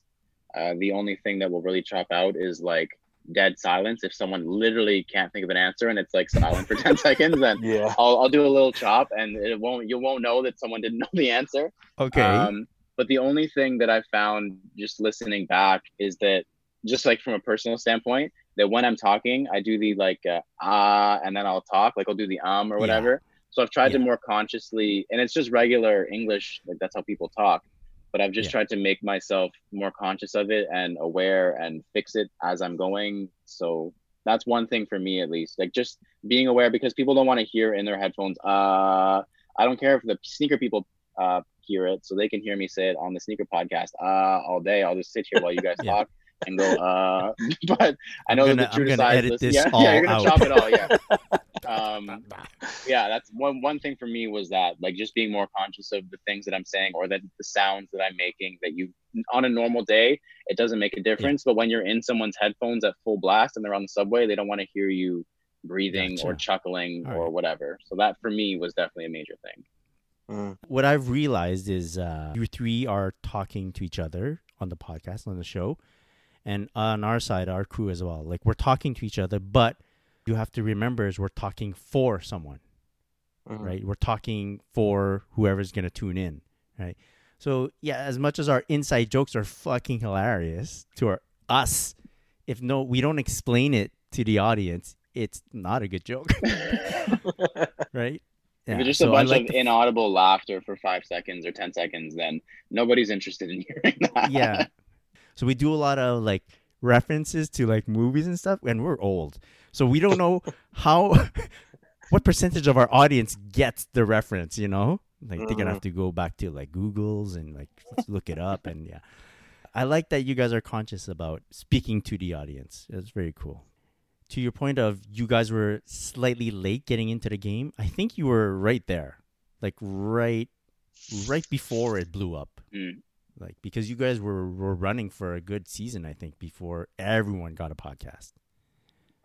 S2: Uh, the only thing that will really chop out is like dead silence. If someone literally can't think of an answer and it's like silent for ten seconds, then
S3: Yeah.
S2: I'll, I'll do a little chop, and it won't you won't know that someone didn't know the answer.
S1: Okay.
S2: Um, but the only thing that I found just listening back is that just like from a personal standpoint, that when I'm talking, I do the like uh, ah, and then I'll talk, like I'll do the um or
S1: Yeah.
S2: whatever. So I've tried to more consciously, and it's just regular English, like that's how people talk. But I've just
S1: Yeah.
S2: tried to make myself more conscious of it and aware and fix it as I'm going. So that's one thing for me at least, like just being aware because people don't want to hear in their headphones. Uh, I don't care if the sneaker people uh, hear it, so they can hear me say it on the sneaker podcast uh, all day. I'll just sit here while you guys
S1: Yeah.
S2: talk and go. Uh, but I know
S1: gonna-
S2: that the true
S1: I'm gonna edit
S2: listen-
S1: this
S2: yeah,
S1: all
S2: yeah, you're gonna
S1: out.
S2: chop it all. Yeah. Um, yeah, that's one one thing for me was that like just being more conscious of the things that I'm saying or that the sounds that I'm making that you on a normal day it doesn't make a difference, but when you're in someone's headphones at full blast and they're on the subway, they don't want to hear you breathing or chuckling
S1: All
S2: or
S1: right.
S2: whatever. So that for me was definitely a major thing.
S3: Mhm.
S1: what I've realized is uh, you three are talking to each other on the podcast on the show, and on our side, our crew as well. Like we're talking to each other, but you have to remember is we're talking for someone,
S3: Mhm.
S1: right? We're talking for whoever's going to tune in, right? So, yeah, as much as our inside jokes are fucking hilarious to our, us, if no, we don't explain it to the audience, it's not a good joke, right?
S2: If it's just
S1: so
S2: a bunch
S1: like
S2: of
S1: the
S2: inaudible laughter for five seconds or ten seconds, then nobody's interested in hearing that.
S1: yeah. So we do a lot of like references to like movies and stuff, and we're old, so we don't know how, what percentage of our audience gets the reference. You know, like they're gonna
S3: Mhm.
S1: have to go back to like Google's and like look it up, and yeah. I like that you guys are conscious about speaking to the audience. It's very cool. To your point of you guys were slightly late getting into the game, I think you were right there, like right, right before it blew up
S2: Mm.
S1: Like because you guys were were running for a good season i think before everyone got a podcast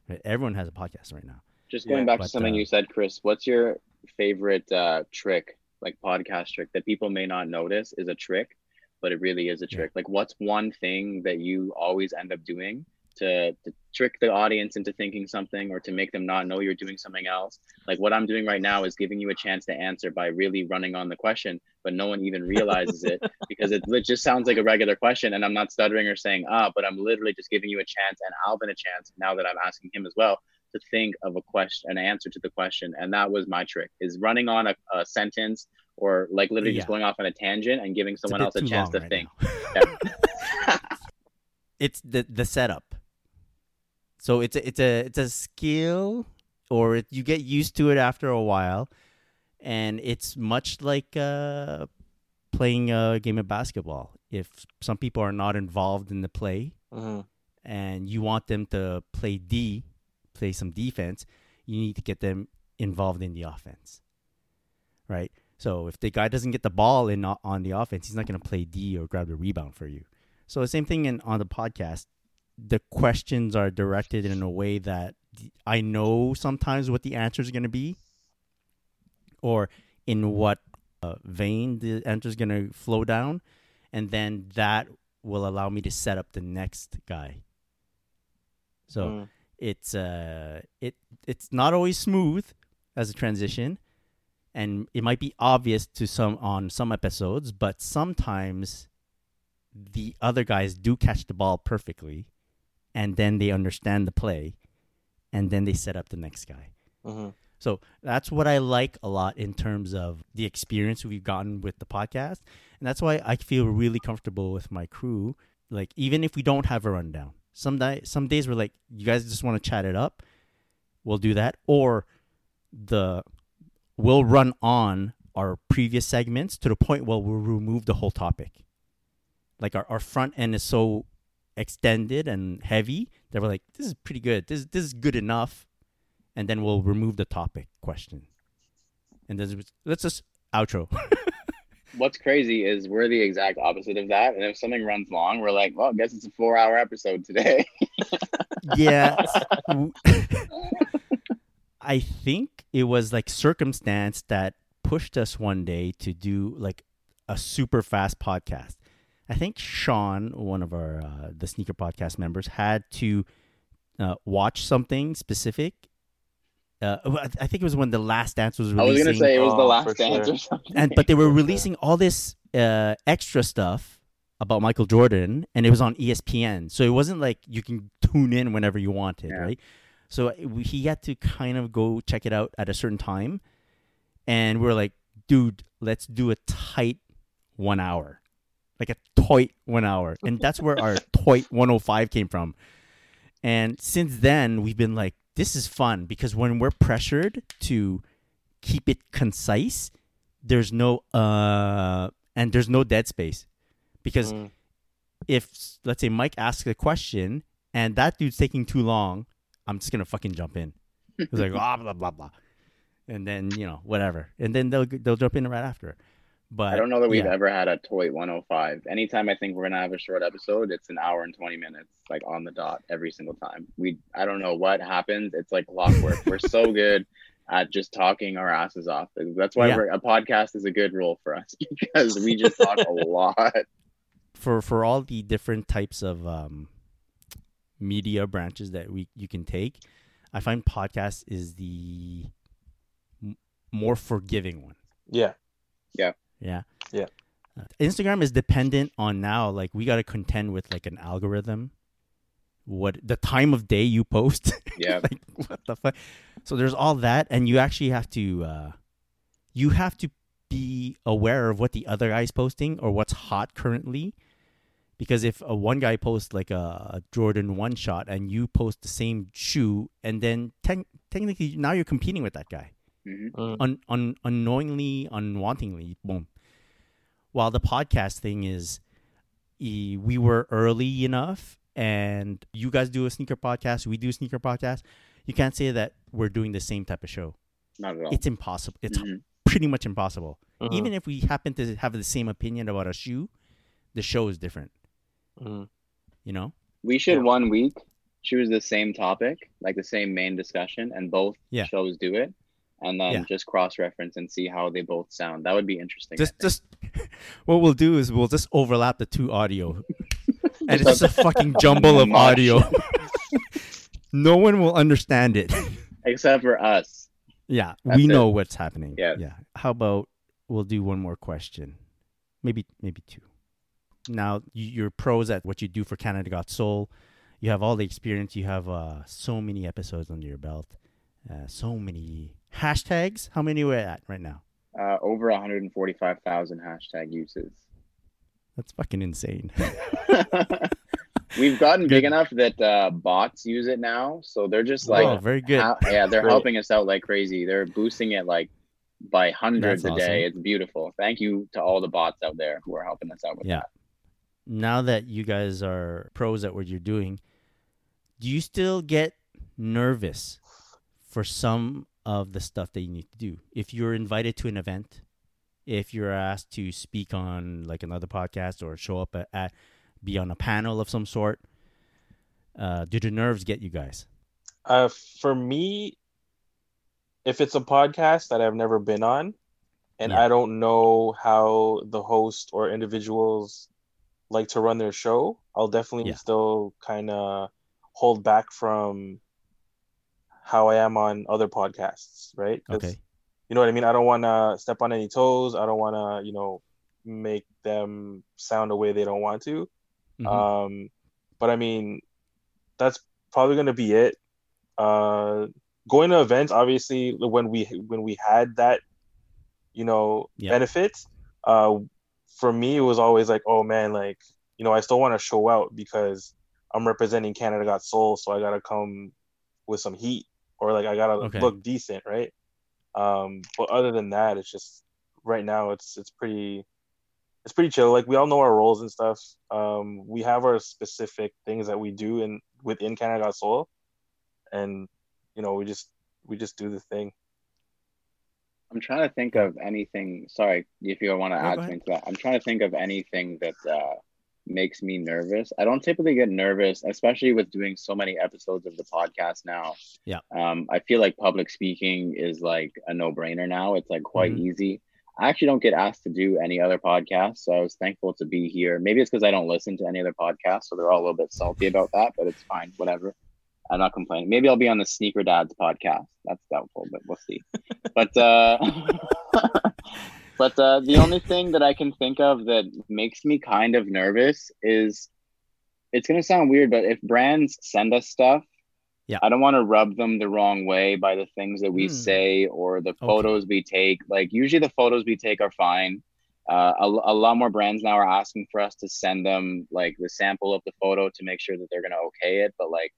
S1: right? everyone has a podcast right now
S2: Just
S3: Yeah,
S2: going back
S1: but,
S2: to something
S1: uh,
S2: you said, Chris, what's your favorite uh, trick, like podcast trick that people may not notice is a trick, but it really is a
S1: Yeah.
S2: trick? Like, what's one thing that you always end up doing to, to trick the audience into thinking something or to make them not know you're doing something else? Like, what I'm doing right now is giving you a chance to answer by really running on the question, but no one even realizes it because it, just sounds like a regular question. And I'm not stuttering or saying, ah, but I'm literally just giving you a chance and Alvin a chance now that I'm asking him as well to think of a question, an answer to the question, and that was my trick: is running on a, a sentence or like literally just going off on a tangent and giving someone
S1: bit
S2: else a chance to
S1: right
S2: think.
S1: now. it's the the setup so it's a, it's a it's a skill or it, you get used to it after a while and it's much like uh playing a game of basketball if some people are not involved in the play
S3: Mhm.
S1: and you want them to play D, play some defense, you need to get them involved in the offense. Right? So if the guy doesn't get the ball in on the offense, he's not going to play D or grab the rebound for you. So the same thing in on the podcast, the questions are directed in a way that I know sometimes what the answer is going to be or in what uh, vein the answer is going to flow down and then that will allow me to set up the next guy. So
S3: Mm.
S1: it's uh it it's not always smooth as a transition and it might be obvious to some on some episodes, but sometimes the other guys do catch the ball perfectly and then they understand the play and then they set up the next guy.
S3: Mhm.
S1: So that's what I like a lot in terms of the experience we've gotten with the podcast. And that's why I feel really comfortable with my crew. Like even if we don't have a rundown, some day, some days we're like, you guys just want to chat it up, we'll do that. Or the we'll run on our previous segments to the point where we'll remove the whole topic. Like our, our front end is so extended and heavy that we're like, this is pretty good. This this is good enough and then we'll remove the topic question. And then let's just outro.
S2: What's crazy is we're the exact opposite of that, and if something runs long, we're like, well, I guess it's a four-hour episode today.
S1: yeah. I think it was like circumstance that pushed us one day to do like a super fast podcast. I think Sean, one of our uh, the sneaker podcast members, had to uh, watch something specific. Uh, I I think it was when the last dance was
S2: I was gonna say it was the
S3: Oh,
S2: last dance
S3: sure.
S2: or something.
S1: and but they were releasing all this uh, extra stuff about Michael Jordan, and it was on ESPN. So it wasn't like you can tune in whenever you wanted,
S2: Yeah.
S1: right? So he had to kind of go check it out at a certain time, and we are like, "Dude, let's do a tight one hour, like a tight one hour," and that's where our tight 105 came from. And since then, we've been like, "This is fun," because when we're pressured to keep it concise, there's no uh and there's no dead space because
S3: Mm.
S1: if let's say Mike asks a question and that dude's taking too long, I'm just gonna fucking jump in. It's like blah blah blah blah, and then you know whatever, and then they'll they'll jump in right after. But
S2: I don't know that we've
S1: yeah.
S2: ever had a toy 105. Anytime I think we're gonna have a short episode, it's an hour and 20 minutes, like on the dot every single time. We I don't know what happens. It's like clockwork. we're so good at just talking our asses off. That's why
S1: Yeah.
S2: we're, a podcast is a good rule for us because we just talk a lot.
S1: for for all the different types of um, media branches that we you can take. I find podcast is the m- more forgiving one.
S3: Yeah.
S1: Yeah.
S3: Yeah.
S1: Uh, Instagram is dependent on now. Like we got to contend with like an algorithm. What the time of day you post?
S2: Yeah.
S1: like what the fuck? So there's all that, and you actually have to, uh, you have to be aware of what the other guy's posting or what's hot currently. Because if a one guy posts like a Jordan one shot and you post the same shoe, and then te- technically now you're competing with that guy
S2: hmm
S3: Mm.
S1: un, un, unknowingly, unwantingly, boom. While the podcast thing is, e- we were early enough, and you guys do a sneaker podcast, we do a sneaker podcast. You can't say that we're doing the same type of show.
S2: Not at all.
S1: It's impossible. It's
S2: Mhm.
S1: pretty much impossible.
S3: Mhm.
S1: Even if we happen to have the same opinion about a shoe, the show is different.
S3: Mhm.
S1: You know?
S2: We should
S3: Yeah.
S2: one week choose the same topic, like the same main discussion, and both
S1: Yeah.
S2: shows do it, and then
S1: Yeah.
S2: just cross reference and see how they both sound. That would be interesting.
S1: Just, just what we'll do is we'll just overlap the two audio, and it's just a fucking jumble of audio. no one will understand it.
S2: except for us.
S1: Yeah,
S2: That's
S1: we
S2: it.
S1: know what's happening.
S2: Yeah.
S1: Yeah. How about we'll do one more question? Maybe maybe two. Now you- you're pros at what you do for Canada Got Sole. You have all the experience. You have uh, so many episodes under your belt. Uh, so many hashtags. How many are we're at right now?
S2: Uh, over 145,000 hashtag uses.
S1: That's fucking insane.
S2: We've gotten big enough that uh, bots use it now, so they're just like,
S1: oh, very good.
S2: ha- yeah, they're helping us out like crazy. They're boosting it like by hundreds
S1: That's
S2: a day.
S1: awesome.
S2: It's beautiful. Thank you to all the bots out there who are helping us out with
S1: Yeah.
S2: that.
S1: now that you guys are pros at what you're doing, do you still get nervous for some of the stuff that you need to do? If you're invited to an event, if you're asked to speak on like another podcast or show up at, at be on a panel of some sort, uh, do the nerves get you guys?
S3: Uh, for me, if it's a podcast that I've never been on, and
S1: Yeah.
S3: I don't know how the host or individuals like to run their show, I'll definitely
S1: Yeah.
S3: still kind of hold back from how I am on other podcasts, right?
S1: Okay.
S3: You know what I mean? I don't want to step on any toes. I don't want to, you know, make them sound a way they don't want to.
S1: Mhm.
S3: Um, but I mean, that's probably gonna be it. Uh, going to events, obviously, when we when we had that, you know,
S1: Yeah.
S3: benefit, uh, for me it was always like, oh man, like you know, I still want to show out because I'm representing Canada Got Sole, so I gotta come with some heat or like I gotta
S1: Okay.
S3: look decent, right? Um, but other than that, it's just right now it's it's pretty it's pretty chill. Like we all know our roles and stuff. Um, we have our specific things that we do in within Canada Got Sole, and you know we just we just do the thing.
S2: I'm trying to think of anything. Sorry if you want to
S1: No,
S2: add
S1: go
S2: something to that. I'm trying to think of anything that uh, makes me nervous. I don't typically get nervous, especially with doing so many episodes of the podcast now.
S1: Yeah.
S2: Um, I feel like public speaking is like a no brainer now. It's like quite
S1: Mhm.
S2: easy. I actually don't get asked to do any other podcasts, so I was thankful to be here. Maybe it's because I don't listen to any other podcasts, so they're all a little bit salty about that, but it's fine, whatever. I'm not complaining. Maybe I'll be on the Sneaker Dads podcast. That's doubtful, but we'll see. but uh, but uh, the only thing that I can think of that makes me kind of nervous is it's gonna sound weird, but if brands send us stuff,
S1: Yeah.
S2: I don't want to rub them the wrong way by the things that we
S1: Hmm.
S2: say or the
S1: Okay.
S2: photos we take. Like usually the photos we take are fine. Uh, a, a lot more brands now are asking for us to send them like the sample of the photo to make sure that they're gonna okay it. But like,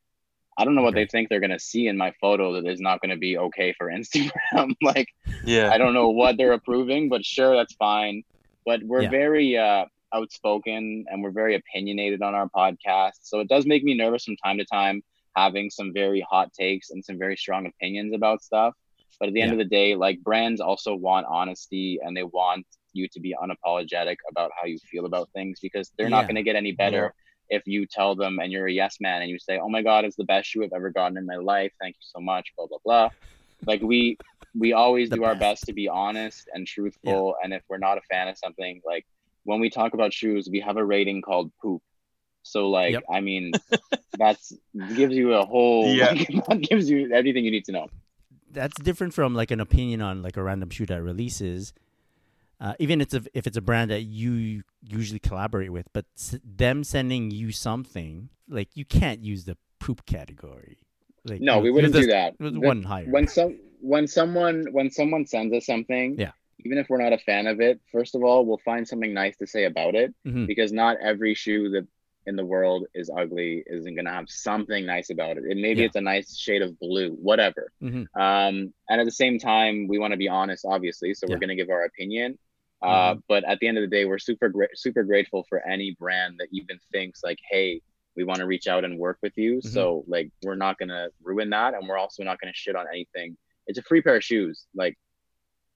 S2: I don't know what
S1: Okay.
S2: they think they're gonna see in my photo that is not gonna be okay for Instagram. like,
S3: Yeah,
S2: I don't know what they're approving, but sure, that's fine. But we're
S1: Yeah.
S2: very uh, outspoken and we're very opinionated on our podcast. So it does make me nervous from time to time having some very hot takes and some very strong opinions about stuff. But at the end
S1: Yeah.
S2: of the day, like brands also want honesty and they want you to be unapologetic about how you feel about things because they're not going to get any better if you tell them and you're a yes man and you say, "Oh my god, it's the best shoe I've ever gotten in my life. Thank you so much." Blah blah blah. Like we we always
S1: The
S2: do our
S1: best.
S2: best to be honest and truthful. And if we're not a fan of something, like when we talk about shoes, we have a rating called poop. So like,
S1: Yep.
S2: I mean, that's gives you a whole
S3: Yeah.
S2: that gives you everything you need to know.
S1: that's different from like an opinion on like a random shoe that releases. Uh, even it's a, if it's a brand that you usually collaborate with, but s- them sending you something like you can't use the poop category. Like
S2: No, we wouldn't do that.
S1: it was
S2: The-
S1: one higher.
S2: when some when someone when someone sends us something
S1: Yeah.
S2: even if we're not a fan of it first of all we'll find something nice to say about it
S1: Mhm.
S2: because not every shoe that in the world is ugly isn't going to have something nice about it and maybe
S1: Yeah.
S2: it's a nice shade of blue whatever
S1: Mhm.
S2: um, and at the same time we want to be honest obviously so
S1: Yeah.
S2: we're going to give our opinion uh, but at the end of the day we're super great super grateful for any brand that even thinks like hey we want to reach out and work with you.
S1: Mhm.
S2: so like we're not going to ruin that and we're also not going to shit on anything. It's a free pair of shoes. Like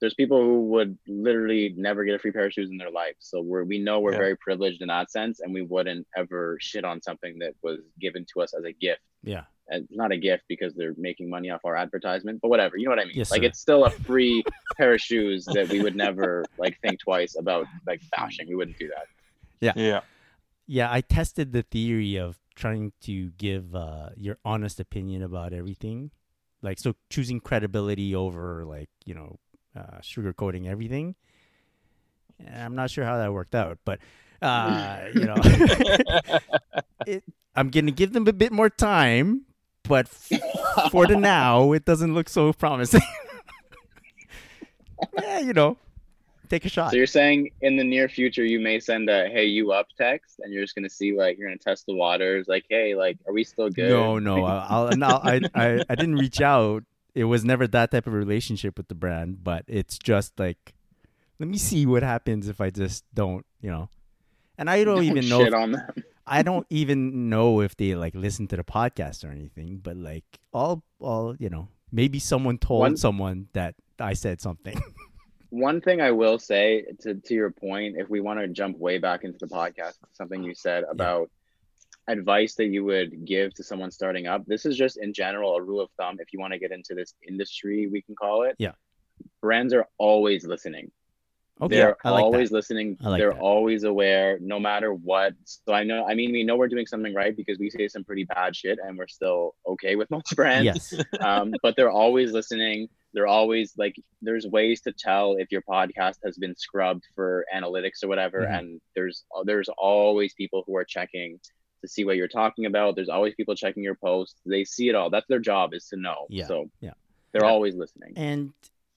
S2: there's people who would literally never get a free pair of shoes in their life. So we're we know we're
S3: Yeah.
S2: very privileged in that sense and we wouldn't ever shit on something that was given to us as a gift.
S1: Yeah,
S2: and not a gift because they're making money off our advertisement, but whatever. You know what I mean?
S1: Yes,
S2: like
S1: sir.
S2: it's still a free pair of shoes that we would never like think twice about like bashing. We wouldn't do that.
S3: Yeah.
S1: Yeah. yeah. I tested the theory of trying to give uh, your honest opinion about everything, like so choosing credibility over like you know uh, sugarcoating everything. And I'm not sure how that worked out, but uh, you know, it, I'm gonna give them a bit more time, but f- for the now, it doesn't look so promising. yeah, you know, take a shot.
S2: So you're saying in the near future you may send a "Hey, you up?" text, and you're just gonna see like you're gonna test the waters, like, "Hey, like, are we still good?"
S1: No, no, I- I'll, no, I, I, I didn't reach out. It was never that type of relationship with the brand, but it's just like, let me see what happens if I just don't, you know. And I don't, even know.
S2: shit
S1: If,
S2: on them.
S1: I don't even know if they like listen to the podcast or anything. But like, all, all, you know, maybe someone told
S2: One-
S1: someone that I said something.
S2: One thing I will say to to your point, if we want to jump way back into the podcast, something you said about advice that you would give to someone starting up. This is just in general a rule of thumb. If you want to get into this industry, we can call it.
S1: Yeah.
S2: Brands are always listening.
S1: Okay,
S2: They're
S1: like
S2: always
S1: that.
S2: listening.
S1: Like
S2: They're
S1: that.
S2: always aware, no matter what. So I know. I mean, we know we're doing something right because we say some pretty bad shit, and we're still okay with most brands
S1: Yes,
S2: um, but they're always listening. They're always like, there's ways to tell if your podcast has been scrubbed for analytics or whatever.
S1: Mhm.
S2: And there's there's always people who are checking to see what you're talking about. There's always people checking your posts. They see it all. That's their job is to know.
S1: Yeah,
S2: So
S1: yeah.
S2: they're
S3: Yeah.
S2: always listening.
S1: and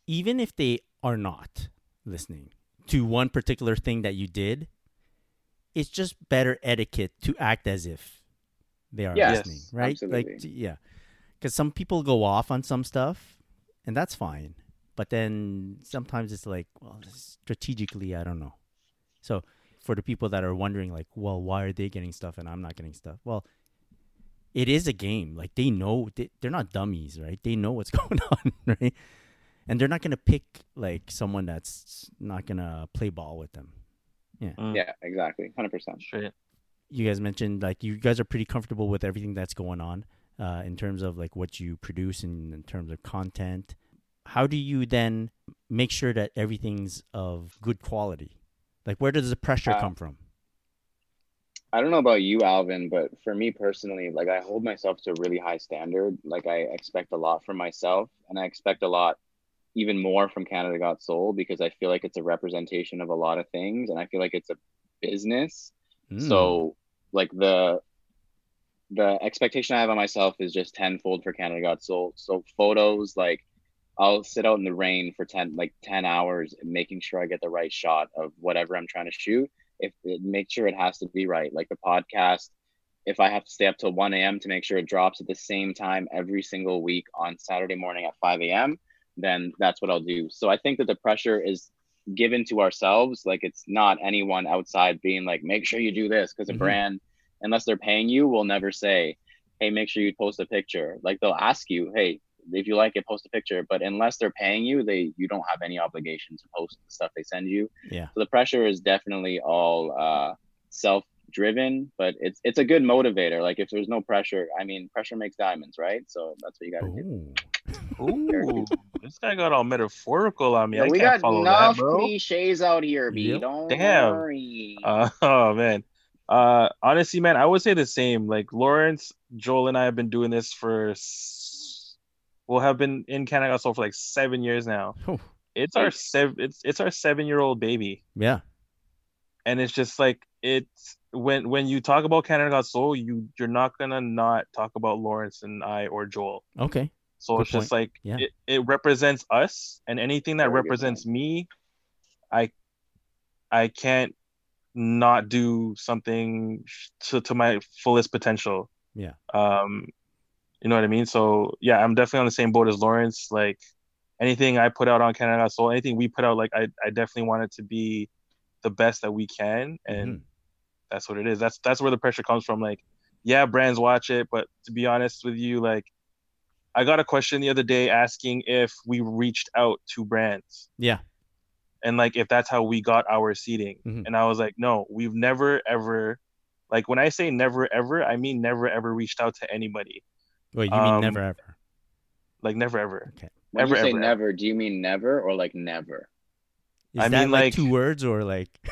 S1: even if they are not listening to one particular thing that you did, it's just better etiquette to act as if they are
S2: Yes,
S1: listening, right?
S2: absolutely.
S1: Like, yeah, because some people go off on some stuff, and that's fine. But then sometimes it's like, well, strategically, I don't know. So for the people that are wondering, like, well, why are they getting stuff and I'm not getting stuff? Well, it is a game. Like they know they, they're not dummies, right? They know what's going on, right? And they're not gonna pick like someone that's not gonna play ball with them.
S3: Mm,
S2: Yeah, exactly. 100%.
S3: Straight.
S1: You guys mentioned like you guys are pretty comfortable with everything that's going on uh, in terms of like what you produce and in terms of content. How do you then make sure that everything's of good quality? Like where does the pressure
S2: Uh,
S1: come from?
S2: I don't know about you, Alvin, but for me personally, like I hold myself to a really high standard. Like I expect a lot from myself, and I expect a lot, even more from Canada Got Sole because I feel like it's a representation of a lot of things, and I feel like it's a business.
S1: Mm.
S2: So like the the expectation I have on myself is just tenfold for Canada Got Sole. So photos, like I'll sit out in the rain for ten like ten hours, making sure I get the right shot of whatever I'm trying to shoot. If it make sure it has to be right, like the podcast. If I have to stay up till 1 a.m. to make sure it drops at the same time every single week on Saturday morning at 5 a.m., then that's what I'll do. So I think that the pressure is given to ourselves. Like it's not anyone outside being like, make sure you do this because a
S1: Mhm.
S2: brand, unless they're paying you, will never say, hey, make sure you post a picture. Like they'll ask you, hey, if you like it, post a picture. But unless they're paying you, they you don't have any obligation to post the stuff they send you.
S1: Yeah.
S2: So the pressure is definitely all uh, self driven, but it's it's a good motivator. Like if there's no pressure, I mean, pressure makes diamonds, right? So that's what you got to do.
S1: Ooh.
S3: Ooh, this guy got all metaphorical on me.
S2: Yeah,
S3: I
S2: we
S3: can't
S2: got
S3: follow
S2: enough
S3: that, bro.
S2: cliches out here, B.
S1: Yep.
S2: Don't
S3: Damn.
S2: worry.
S3: Uh, oh man, Uh, honestly, man, I would say the same. Like Lawrence, Joel, and I have been doing this for, s- we'll have been in Canada so for like seven years now.
S1: Oh.
S3: It's our seven. It's it's our seven year old baby,
S1: Yeah.
S3: and it's just like it's when when you talk about Canada Got Sole, you you're not gonna not talk about Lawrence and I or Joel.
S1: Okay.
S3: So
S1: Good
S3: it's just like
S1: Yeah.
S3: it, it represents us, and anything that represents me, I I can't not do something to to my fullest potential.
S1: Yeah.
S3: Um, you know what I mean? So yeah, I'm definitely on the same boat as Lawrence. Like anything I put out on Canada Got Sole, anything we put out, like I I definitely want it to be the best that we can, and
S1: Mhm.
S3: that's what it is. That's that's where the pressure comes from. Like, yeah, brands watch it, but to be honest with you, like, I got a question the other day asking if we reached out to brands
S1: Yeah.
S3: and like if that's how we got our seeding.
S1: Mhm.
S3: And I was like, no, we've never ever, like when I say never ever, I mean never ever reached out to anybody.
S1: Wait, you mean
S3: Um,
S1: never ever?
S3: Like never ever. Okay.
S2: When
S3: Ever,
S2: you say
S3: ever,
S2: never, do you mean never or like never?
S1: Is
S3: I
S1: that
S3: mean,
S1: like,
S3: like-
S1: two words or like?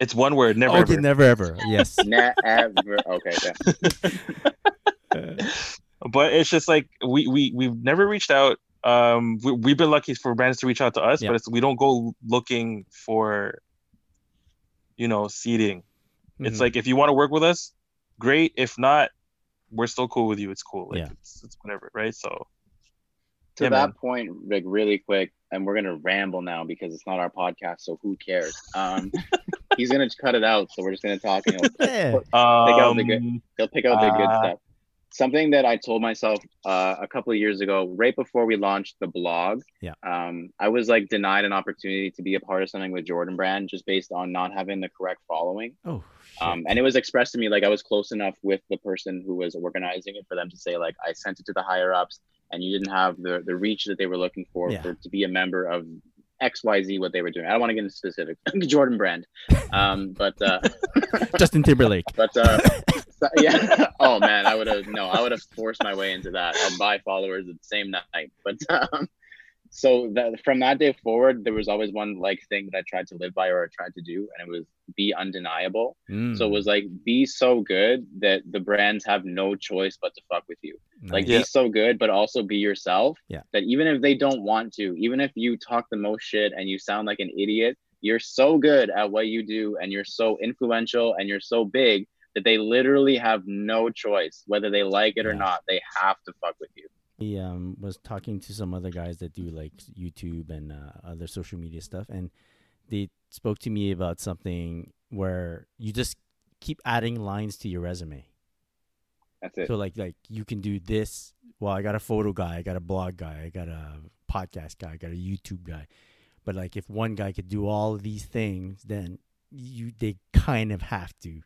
S3: It's one word, never
S1: okay,
S3: ever.
S1: never ever. Yes.
S2: Never. Okay. Yeah.
S3: but it's just like we we we've never reached out. Um, we, we've been lucky for brands to reach out to us,
S1: Yeah.
S3: but it's we don't go looking for, you know, seeding. It's
S1: Mhm.
S3: like if you want to work with us, great. If not, we're still cool with you. It's cool. Like
S1: Yeah.
S3: it's, it's whatever, right? So
S2: to
S3: Yeah,
S2: that
S3: man.
S2: point, like really quick, and we're gonna ramble now because it's not our podcast, so who cares? Um, he's gonna cut it out, so we're just gonna talk and he'll,
S1: Yeah.
S2: out
S3: um,
S2: the good- he'll pick out the good
S3: Uh,
S2: stuff. Something that I told myself uh, a couple of years ago, right before we launched the blog,
S1: Yeah.
S2: um, I was like denied an opportunity to be a part of something with Jordan Brand just based on not having the correct following.
S1: Oh. Shit.
S2: Um, and it was expressed to me like I was close enough with the person who was organizing it for them to say like I sent it to the higher ups and you didn't have the the reach that they were looking for
S1: Yeah.
S2: for to be a member of XYZ what they were doing. I don't want to get into specifics. Jordan Brand. Um, but uh,
S1: Justin Timberlake.
S2: but uh, so- yeah. Oh man, I would have no, I would have forced my way into that. I'll buy followers the same night. But um, so that from that day forward, there was always one like thing that I tried to live by or I tried to do, and it was be undeniable.
S1: Mm,
S2: So it was like be so good that the brands have no choice but to fuck with you. Like
S1: nice.
S3: Yeah.
S2: be so good, but also be yourself.
S1: Yeah.
S2: That even if they don't want to, even if you talk the most shit and you sound like an idiot, you're so good at what you do and you're so influential and you're so big that they literally have no choice whether they like it or
S1: Yeah.
S2: not. They have to fuck with you.
S1: He um, was talking to some other guys that do like YouTube and uh, other social media stuff, and they spoke to me about something where you just keep adding lines to your resume.
S2: That's it.
S1: So like like you can do this. Well, I got a photo guy, I got a blog guy, I got a podcast guy, I got a YouTube guy. But like if one guy could do all of these things, then you they kind of have to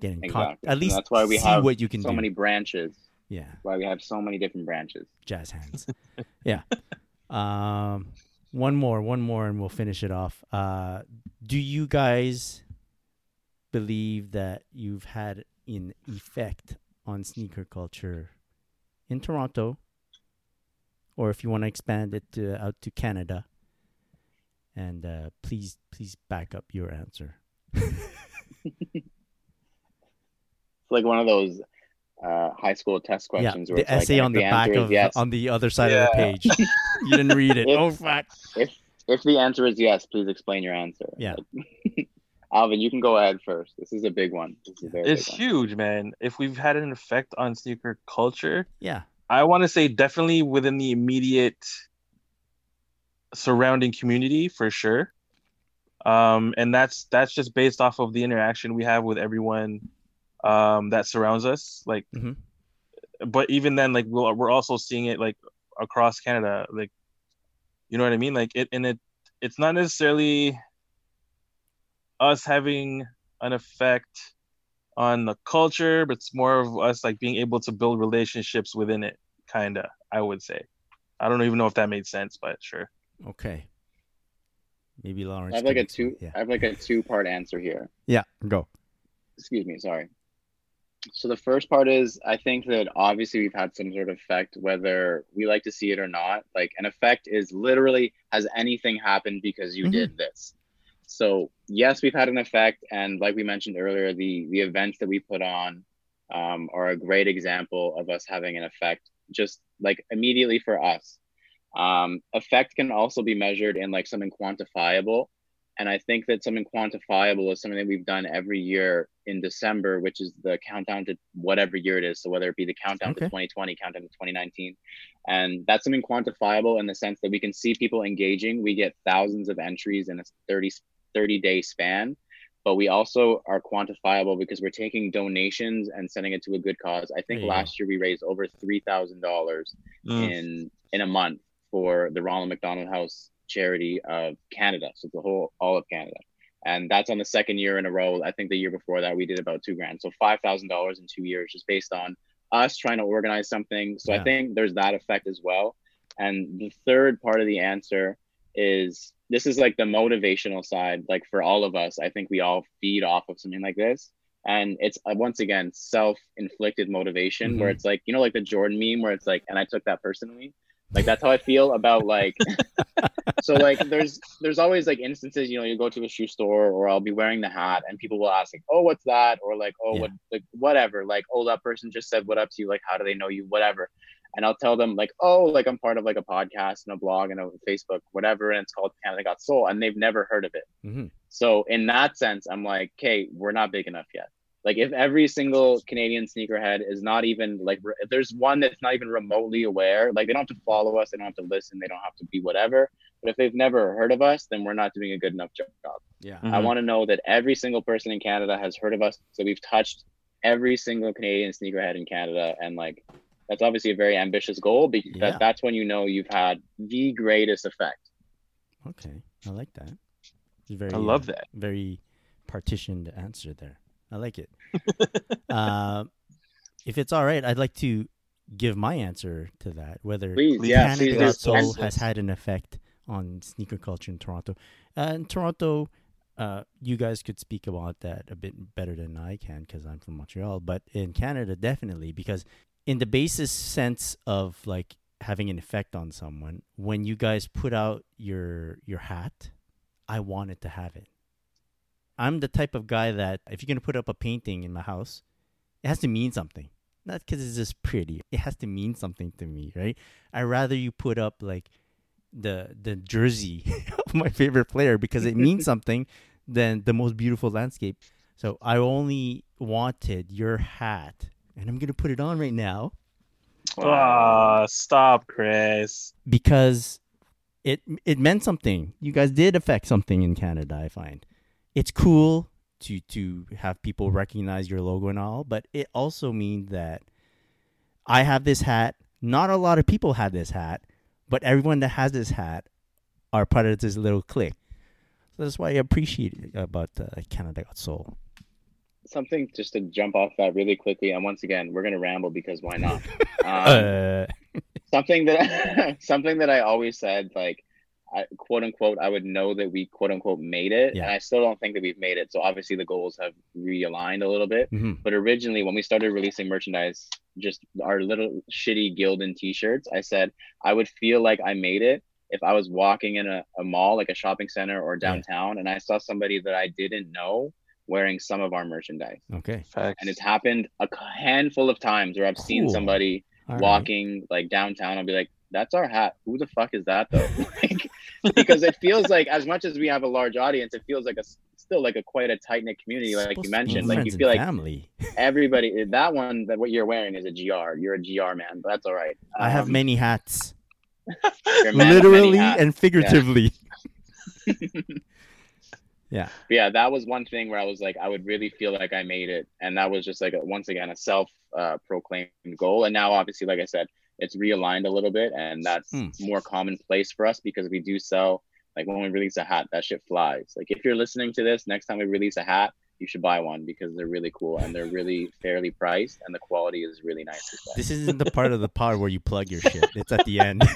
S1: get in con-
S2: Exactly.
S1: at
S2: And
S1: least
S2: that's why we have
S1: what you can
S2: so
S1: do.
S2: many branches.
S1: yeah,
S2: Why we have so many different branches.
S1: jazz hands. yeah. Um, one more, one more, and we'll finish it off. Uh, do you guys believe that you've had an effect on sneaker culture in Toronto, or if you want to expand it to, out to Canada? And uh, please, please back up your answer.
S2: It's like one of those uh, high school test questions
S1: yeah,
S2: where
S1: the
S2: it's
S1: essay
S2: like,
S1: on
S2: if
S1: the back of
S2: yes,
S1: on the other side of the page. you didn't read it.
S2: If-
S1: oh fuck!
S2: if if the answer is yes, please explain your answer.
S1: Yeah.
S2: Like- Alvin, you can go ahead first. This is a big one. This is very
S3: it's
S2: big one.
S3: huge, man. If we've had an effect on sneaker culture,
S1: Yeah,
S3: I want to say definitely within the immediate surrounding community for sure. Um, and that's that's just based off of the interaction we have with everyone um, that surrounds us. Like,
S1: Mhm.
S3: but even then, like we'll, we're also seeing it like across Canada. Like, you know what I mean? Like it, and it, it's not necessarily us having an effect on the culture, but it's more of us like being able to build relationships within it, kinda, I would say. I don't even know if that made sense, but sure.
S1: Okay. Maybe Lawrence.
S2: I have like a two.
S1: explain.
S2: I have like a two part answer here.
S1: Yeah. Yeah. Go.
S2: Excuse me. Sorry. So the first part is I think that obviously we've had some sort of effect, whether we like to see it or not. Like an effect is literally has anything happened because you
S1: Mhm.
S2: did this. so yes, we've had an effect, and like we mentioned earlier, the the events that we put on um, are a great example of us having an effect, just like immediately for us. Um, effect can also be measured in like something quantifiable. And I think that something quantifiable is something that we've done every year in December, which is the countdown to whatever year it is. So whether it be the countdown okay. to 2020, countdown to 2019. And that's something quantifiable in the sense that we can see people engaging. We get thousands of entries in a 30, 30 day span but we also are quantifiable because we're taking donations and sending it to a good cause. I think last year we raised over three thousand dollars mm. in in a month for the Ronald McDonald House charity of Canada. So the whole all of Canada. And that's on the second year in a row. I think the year before that we did about two grand. So five thousand dollars in two years just based on us trying to organize something. So yeah. I think there's that effect as well. And the third part of the answer is this is like the motivational side. Like for all of us, I think we all feed off of something like this. And it's uh, once again self-inflicted motivation mm-hmm. where it's like, you know, like the Jordan meme where it's like, and I took that personally like that's how I feel about like so like there's there's always like instances, you know, you go to a shoe store or I'll be wearing the hat and people will ask like, oh, what's that? Or like, oh, yeah. what like whatever, like, oh, that person just said what up to you, like how do they know you? Whatever. And I'll tell them like, oh, like I'm part of like a podcast and a blog and a Facebook, whatever, and it's called Canada Got Sole, and they've never heard of it. Mm-hmm. So in that sense, I'm like, okay, we're not big enough yet. Like if every single Canadian sneakerhead is not even like if there's one that's not even remotely aware, like they don't have to follow us, they don't have to listen, they don't have to be whatever. But if they've never heard of us, then we're not doing a good enough job.
S1: Yeah.
S2: Mm-hmm. I want to know that every single person in Canada has heard of us. So we've touched every single Canadian sneakerhead in Canada. And like that's obviously a very ambitious goal because yeah. that's when you know you've had the greatest effect.
S1: Okay. I like that. It's very
S3: I love uh, that.
S1: Very partitioned answer there. I like it. uh, if it's all right, I'd like to give my answer to that. Whether
S2: please, yeah,
S1: Canada Got Sole has had an effect on sneaker culture in Toronto. Uh, in Toronto, uh, you guys could speak about that a bit better than I can because I'm from Montreal. But in Canada, definitely because in the basis sense of like having an effect on someone, when you guys put out your your hat, I wanted to have it. I'm the type of guy that if you're gonna put up a painting in my house, it has to mean something. Not because it's just pretty. It has to mean something to me, right? I'd rather you put up like the the jersey of my favorite player because it means something than the most beautiful landscape. So I only wanted your hat, and I'm gonna put it on right now.
S3: Ah, oh, stop, Chris.
S1: Because it it meant something. You guys did affect something in Canada, I find it's cool to to have people recognize your logo and all, but it also means that I have this hat. Not a lot of people have this hat, but everyone that has this hat are part of this little clique. So that's why I appreciate about uh, Canada Got Sole.
S2: Something just to jump off that really quickly, and once again, we're gonna ramble because why not? Um, uh... something that something that I always said, like I, quote unquote, I would know that we quote unquote made it. Yeah. And I still don't think that we've made it. So obviously the goals have realigned a little bit. Mm-hmm. But originally, when we started releasing merchandise, just our little shitty Gildan t shirts, I said I would feel like I made it if I was walking in a, a mall, like a shopping center or downtown, yeah. and I saw somebody that I didn't know wearing some of our merchandise.
S1: Okay.
S2: Facts. And it's happened a handful of times where I've cool. seen somebody All walking right. like downtown. I'll be like, that's our hat. Who the fuck is that though? like, because it feels like as much as we have a large audience, it feels like a still like a quite a tight knit community, like you mentioned. Like you feel like family. everybody. That one that what you're wearing is a gr. You're a gr man, but that's all right.
S1: Um, I have um, many hats, literally hats. and figuratively. Yeah. yeah.
S2: Yeah, that was one thing where I was like, I would really feel like I made it, and that was just like a, once again a self uh, proclaimed goal. And now, obviously, like I said, it's realigned a little bit and that's mm. more commonplace for us because we do sell like when we release a hat that shit flies. Like if you're listening to this next time we release a hat you should buy one because they're really cool and they're really fairly priced and the quality is really nice
S1: this isn't the part of the pod where you plug your shit. It's at the end.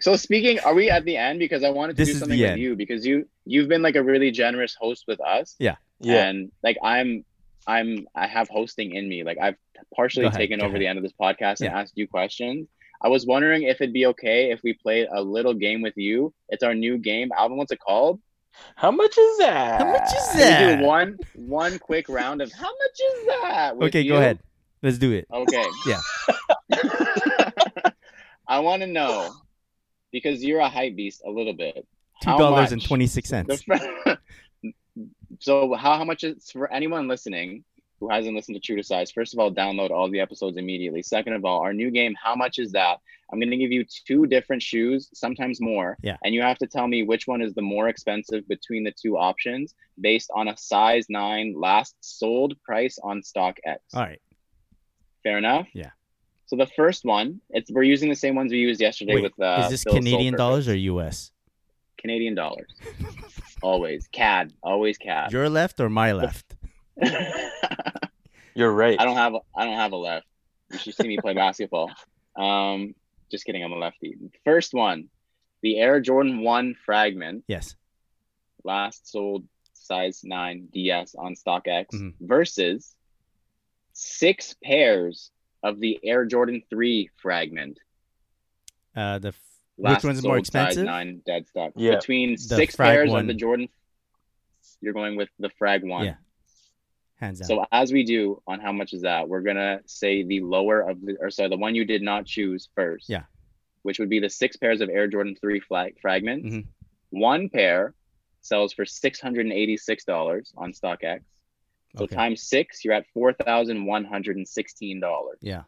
S2: So speaking are we at the end? Because i wanted to this do something with end. you because you you've been like a really generous host with us.
S1: Yeah.
S2: Yeah. And like i'm i'm i have hosting in me like i've partially ahead, taken over ahead. the end of this podcast yeah. and asked you questions. I was wondering if it'd be okay if we played a little game with you. It's our new game. Alvin, what's it called?
S3: How much is that?
S1: How much is that?
S2: we do one one quick round of how much is that? with
S1: Okay, go ahead. Let's do it.
S2: Okay.
S1: Yeah.
S2: I want to know because you're a hype beast a little bit.
S1: Two dollars twenty six
S2: the fr- so how, how much is for anyone listening who hasn't listened to True to Size? First of all, download all the episodes immediately. Second of all, our new game, how much is that? I'm going to give you two different shoes, sometimes more.
S1: Yeah.
S2: And you have to tell me which one is the more expensive between the two options based on a size nine last sold price on StockX.
S1: All right.
S2: Fair enough.
S1: Yeah.
S2: So the first one, it's we're using the same ones we used yesterday
S1: Wait,
S2: with. Uh,
S1: is this Canadian dollars or US?
S2: Canadian dollars? Always CAD, always CAD.
S1: Your left or my left?
S3: You're right.
S2: I don't have I don't have a left. You should see me play basketball. Um, just kidding, I'm a lefty. First one, the Air Jordan One fragment,
S1: Yes.
S2: last sold size nine DS on StockX
S1: Mhm.
S2: versus six pairs of the Air Jordan Three fragment.
S1: Uh, the f-
S2: Last
S1: which one's more
S2: sold size
S1: expensive?
S2: nine dead stock.
S3: Yeah.
S2: Between six pairs
S1: one.
S2: of the Jordan, you're going with the frag one.
S1: Yeah. Hands down.
S2: So as we do on how much is that, we're gonna say the lower of the or sorry, the one you did not choose first.
S1: Yeah. Which
S2: Which would be the six pairs of Air Jordan three flag fragments.
S1: Mhm.
S2: One pair sells for six hundred and eighty six dollars on StockX. So
S1: Okay.
S2: times six, you're at four thousand one hundred and sixteen dollars.
S1: yeah.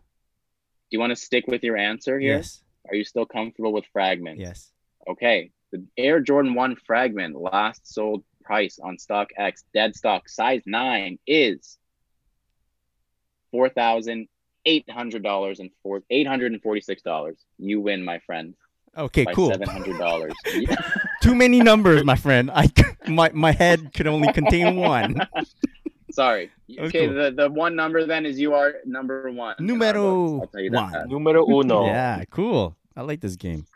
S2: Do you want to stick with your answer here?
S1: Yes.
S2: Are you still comfortable with Fragment?
S1: Yes.
S2: Okay. The Air Jordan 1 fragment last sold price on StockX, dead stock size 9 is $4,800 and four $846. You win, my friend,
S1: Okay. cool.
S2: $700.
S1: Too many numbers, my friend. I my my head could only contain one.
S2: Sorry.
S1: was
S2: Okay,
S1: cool.
S2: the, the one number then is you are number one.
S1: Numero.
S2: I'll tell you
S1: one.
S2: that.
S3: Numero uno.
S1: Yeah. Cool. I like this game.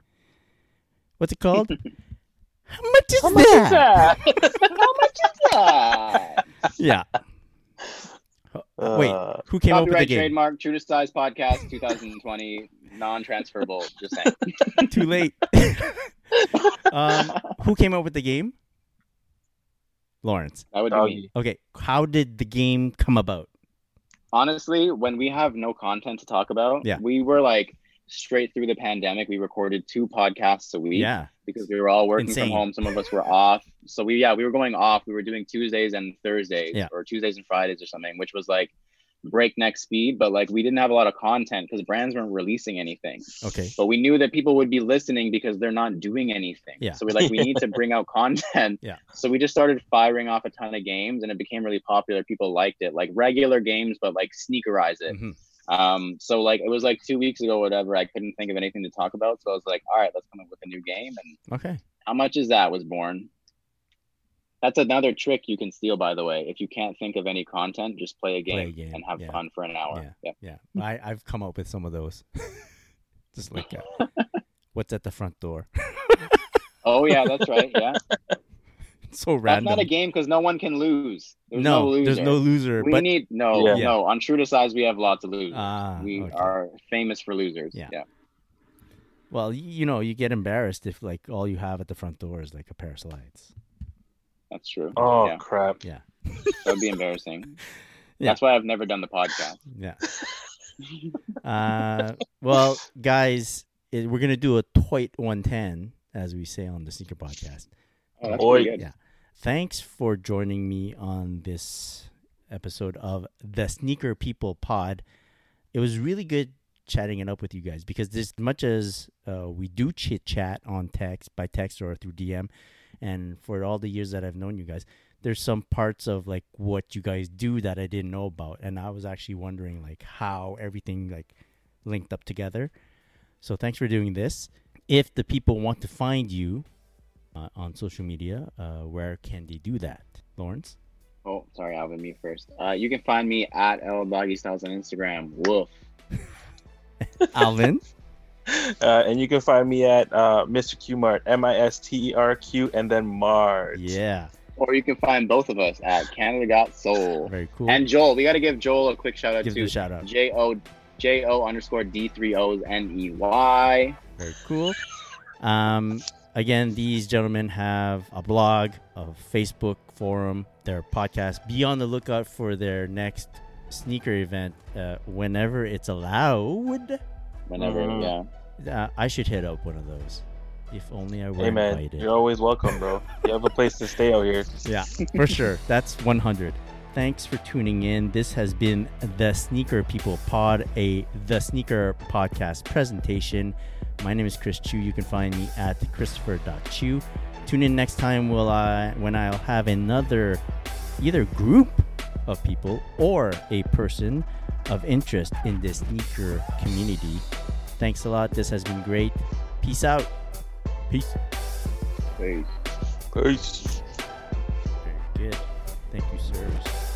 S1: What's it called? How much is
S3: How much
S1: that?
S3: is that?
S2: How much is that?
S1: Yeah. Wait.
S3: Uh,
S1: Who came up with the
S2: Copyright
S1: game?
S2: trademark, True to Size podcast 2020, non transferable. Just saying.
S1: Too late. um, who came up with the game? Lawrence.
S2: That would be me.
S1: Okay. How did the game come about?
S2: honestly, when we have no content to talk about,
S1: Yeah.
S2: we were like straight through the pandemic. We recorded two podcasts a week
S1: Yeah.
S2: because we were all working
S1: Insane.
S2: from home. Some of us were off. So we yeah, we were going off. We were doing Tuesdays and Thursdays
S1: Yeah.
S2: or Tuesdays and Fridays or something, which was like breakneck speed, but like we didn't have a lot of content because brands weren't releasing anything.
S1: Okay.
S2: But we knew that people would be listening because they're not doing anything.
S1: Yeah.
S2: So we're like, we need to bring out content.
S1: Yeah.
S2: So we just started firing off a ton of games and it became really popular. People liked it, like regular games, but like sneakerize it.
S1: Mhm.
S2: Um, so like it was like two weeks ago, whatever. I couldn't think of anything to talk about. So I was like, all right, let's come up with a new game. And
S1: Okay.
S2: how much is that was born? That's another trick you can steal, by the way. If you can't think of any content, just play a game,
S1: Play a game,
S2: and have
S1: yeah.
S2: fun for an hour. Yeah.
S1: Yeah. I I've come up with some of those. Just like uh, what's at the front door.
S2: Oh yeah, that's right. Yeah.
S1: so random.
S2: That's not a game because no one can lose. There's
S1: no,
S2: no, loser.
S1: there's no loser.
S2: We
S1: but
S2: need no,
S3: Yeah.
S2: no. On True to Size, we have lots of losers.
S1: Ah,
S2: we
S1: okay.
S2: are famous for losers.
S1: Yeah.
S2: yeah.
S1: well, you know, you get embarrassed if like all you have at the front door is like a pair of slides.
S2: That's true.
S3: oh
S2: Yeah.
S3: crap! Yeah.
S2: that would be embarrassing.
S1: Yeah.
S2: That's why I've never done the podcast.
S1: Yeah. uh, well, guys, it, we're gonna do a Toit 110, as we say on the Sneaker Podcast.
S2: Oh, that's
S3: Oi.
S2: good.
S1: Yeah. Thanks for joining me on this episode of the Sneaker People Pod. It was really good chatting it up with you guys because as much as uh, we do chit chat on text, by text or through DM, and for all the years that I've known you guys, there's some parts of like what you guys do that I didn't know about, and I was actually wondering like how everything like linked up together. So thanks for doing this. If the people want to find you, uh, on social media, uh, where can they do that, Lawrence?
S2: Oh, sorry, Alvin, me first. Uh, you can find me at L Doggy Styles on Instagram. Woof.
S1: Alvin?
S3: Uh, and you can find me at uh, Mr. Q Mart, M I S T E R Q, and then Mart.
S1: yeah,
S2: Or you can find both of us at Canada Got Sole.
S1: very cool.
S2: And Joel, we got to give Joel a quick shout out
S1: Give
S2: too.
S1: him shout out.
S2: J O J O underscore D three O's N E Y.
S1: Very cool. Um, again, these gentlemen have a blog, a Facebook forum, their podcast. Be on the lookout for their next sneaker event uh, whenever it's allowed.
S2: Whenever,
S3: Mhm.
S2: yeah.
S1: Uh, I should hit up one of those. If only I were
S3: Hey man,
S1: invited.
S3: you're always welcome, bro. You have a place to stay out here.
S1: Yeah, for sure. That's 100. Thanks for tuning in. This has been the Sneaker People Pod, a The Sneaker Podcast presentation. My name is Chris Chu. You can find me at christopher.chu. Tune in next time will I, when I'll have another either group of people or a person of interest in the sneaker community. Thanks a lot. This has been great. Peace out. Peace.
S2: Peace.
S3: Peace.
S1: Very good. Thank you, sirs.